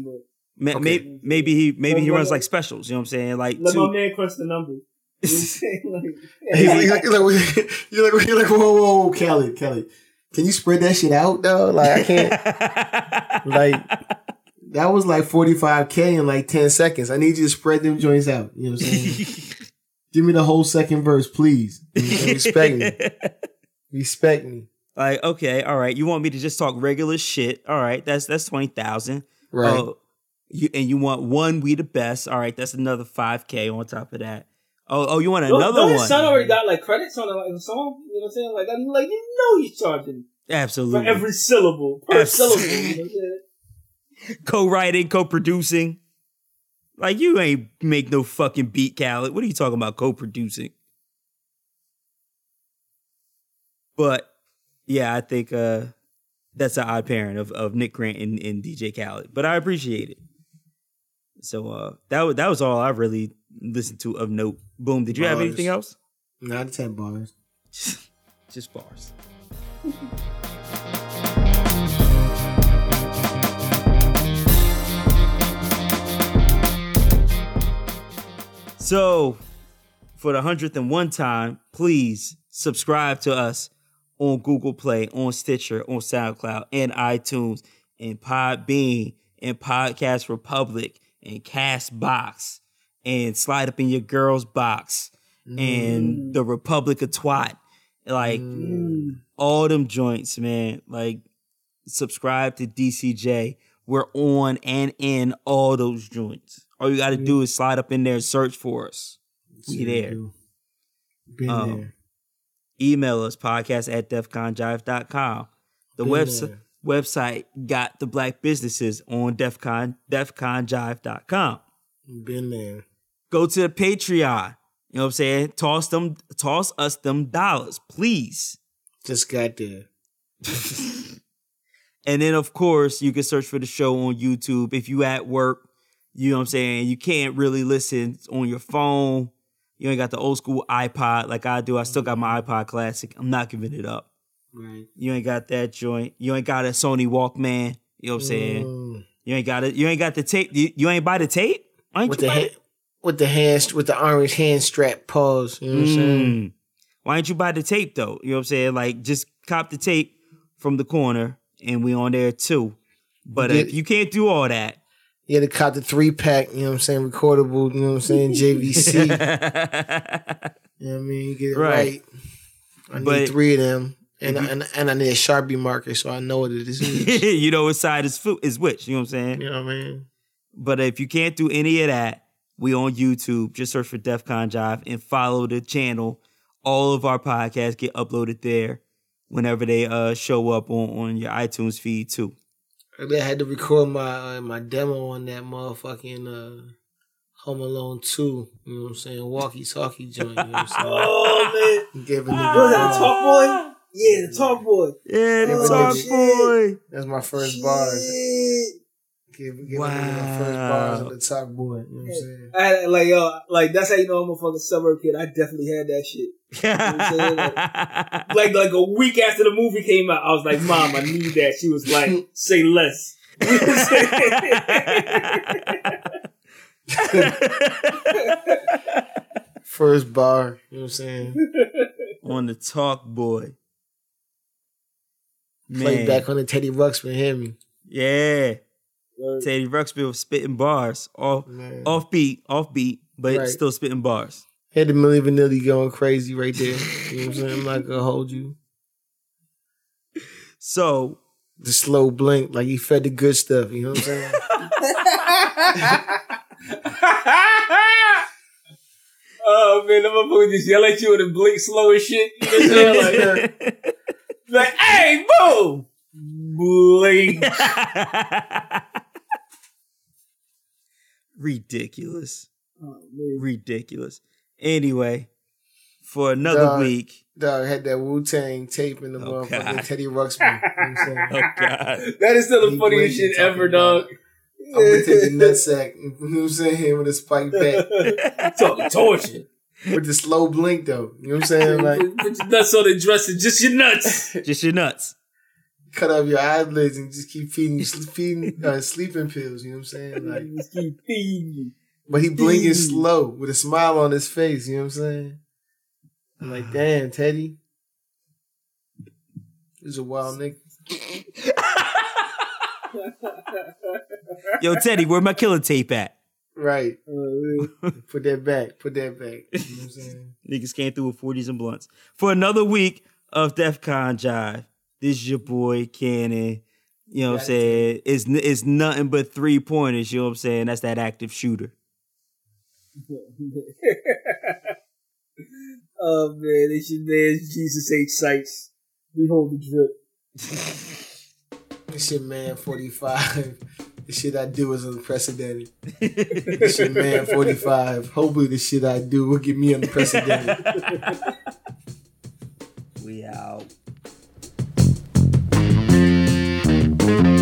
ma- Okay. may- maybe he maybe he runs like specials. You know what I'm saying? Like Let two, my man crunch the numbers. You know what I'm saying? Like, He's like, he's like, he's like, you're like, you're like, whoa, whoa, whoa, Kelly, Kelly, can you spread that shit out though? Like I can't. like that was like 45k in like 10 seconds. I need you to spread them joints out. You know what I'm saying? Give me the whole second verse, please. You know what I'm saying? Respect me. Respect me. like okay, all right. You want me to just talk regular shit? All right, that's that's twenty thousand. Right. Oh, you and you want one we the best? All right, that's another five k on top of that. Oh, oh, you want Don't- another don't his one? son already got like credits on the, like, the song. You know what I'm saying? Like, I'm like, you know, he's charging absolutely for every syllable per syllable. You know co-writing, co-producing. Like you ain't make no fucking beat, Khaled. What are you talking about co-producing? But yeah, I think uh that's an odd pairing of, of Nick Grant and, and DJ Khaled. But I appreciate it. So uh that was that was all I really listened to of note. Boom. Did you have anything else? Nine to ten bars. Just bars. So for the hundredth and one time, please subscribe to us on Google Play, on Stitcher, on SoundCloud, and iTunes, and Podbean, and Podcast Republic, and Castbox, and slide up in your girl's box, and mm. the Republic of Twat. Like mm. all them joints, man. Like subscribe to DCJ. We're on and in all those joints. All you got to do mm. is slide up in there and search for us. We there. Been Um, there. Email us podcast at defconjive.com. The website website got the black businesses on defcon defconjive.com. Been there. Go to the Patreon. You know what I'm saying? Toss them toss us them dollars, please. Just got there. And then of course you can search for the show on YouTube. If you at work, you know what I'm saying, you can't really listen on your phone. You ain't got the old school iPod like I do. I still got my iPod classic. I'm not giving it up. Right. You ain't got that joint. You ain't got a Sony Walkman. You know what I'm saying? Mm. You ain't got it. You ain't got the tape. You, you ain't buy the tape? Ain't you the hand, with the hands with the orange hand strap pause. You know what I'm saying? Mm. Why ain't you buy the tape though? You know what I'm saying? Like just cop the tape from the corner and we on there too. But if you can't do all that, You had to cop the three pack, you know what I'm saying, recordable, you know what I'm saying, JVC. you know what I mean? You get it Right. right. I need But- three of them. And, I, and and I need a Sharpie marker so I know what it is. you you know what side is is which. You know what I'm saying? You know what I mean? But if you can't do any of that, we on YouTube. Just search for DefCon Jive and follow the channel. All of our podcasts get uploaded there whenever they uh show up on, on your iTunes feed too. I had to record my uh, my demo on that motherfucking uh, Home Alone 2. You know what I'm saying? Walkie talkie joint. You know what I'm saying? Oh man, Give a was that a the Talkboy? Yeah, the Talkboy. Yeah, the Oh, talk shit. boy. That's my first bars. Shit. Give, give a nigga my first bars Wow. of the Talkboy. You know what I'm saying? I had, like yo, like that's how you know I'm a fucking suburb kid. I definitely had that shit. Like like a week after the movie came out, I was like, "Mom, I need that." She was like, "Say less." First bar. You know what I'm saying? on the Talkboy. Play back on the Teddy Ruxpin. Hear me? Yeah. Teddy Ruxpin spitting bars. Off Man. off beat, off beat, but Right. still spitting bars. Had the Milli Vanilli going crazy right there. You know what I'm saying? I'm not gonna hold you. So The slow blink, like he fed the good stuff. You know what I'm saying? oh man, that motherfucker just yell at you and blink slow as shit. You know what I'm saying? Like, like hey, boom, blink. Ridiculous. Oh. Ridiculous. Anyway, for another Dog. week. Dog had that Wu Tang tape in the Oh, motherfucking Teddy Ruxpin. You know what I'm? Oh God. That is still the He funniest shit ever, dog. I'm gonna take the nutsack. You know what I'm saying? With a spike back. Talking torture. With the slow blink though. You know what I'm saying? Like Put put your nuts on the dresser, just your nuts. Just your nuts. Cut off your eyelids and just keep feeding you feeding uh, sleeping pills. You know what I'm saying? Like, Just keep feeding you. but he blinking slow with a smile on his face. You know what I'm saying? I'm like, damn, Teddy, this is a wild nigga. Yo, Teddy, where my killer tape at? Right. Oh. Put that back. Put that back. You know what I'm saying? Niggas came through with 40s and blunts. For another week of DEFCON Jive, this is your boy Cannon. You know what I'm saying? It's, it's nothing but three pointers. You know what I'm saying? That's that active shooter. oh man, it's your man Jesus H. Sights. Behold the drip. This shit, man, 45. The shit I do is unprecedented. This shit, man, 45. Hopefully, the shit I do will get me unprecedented. We out. Thank you.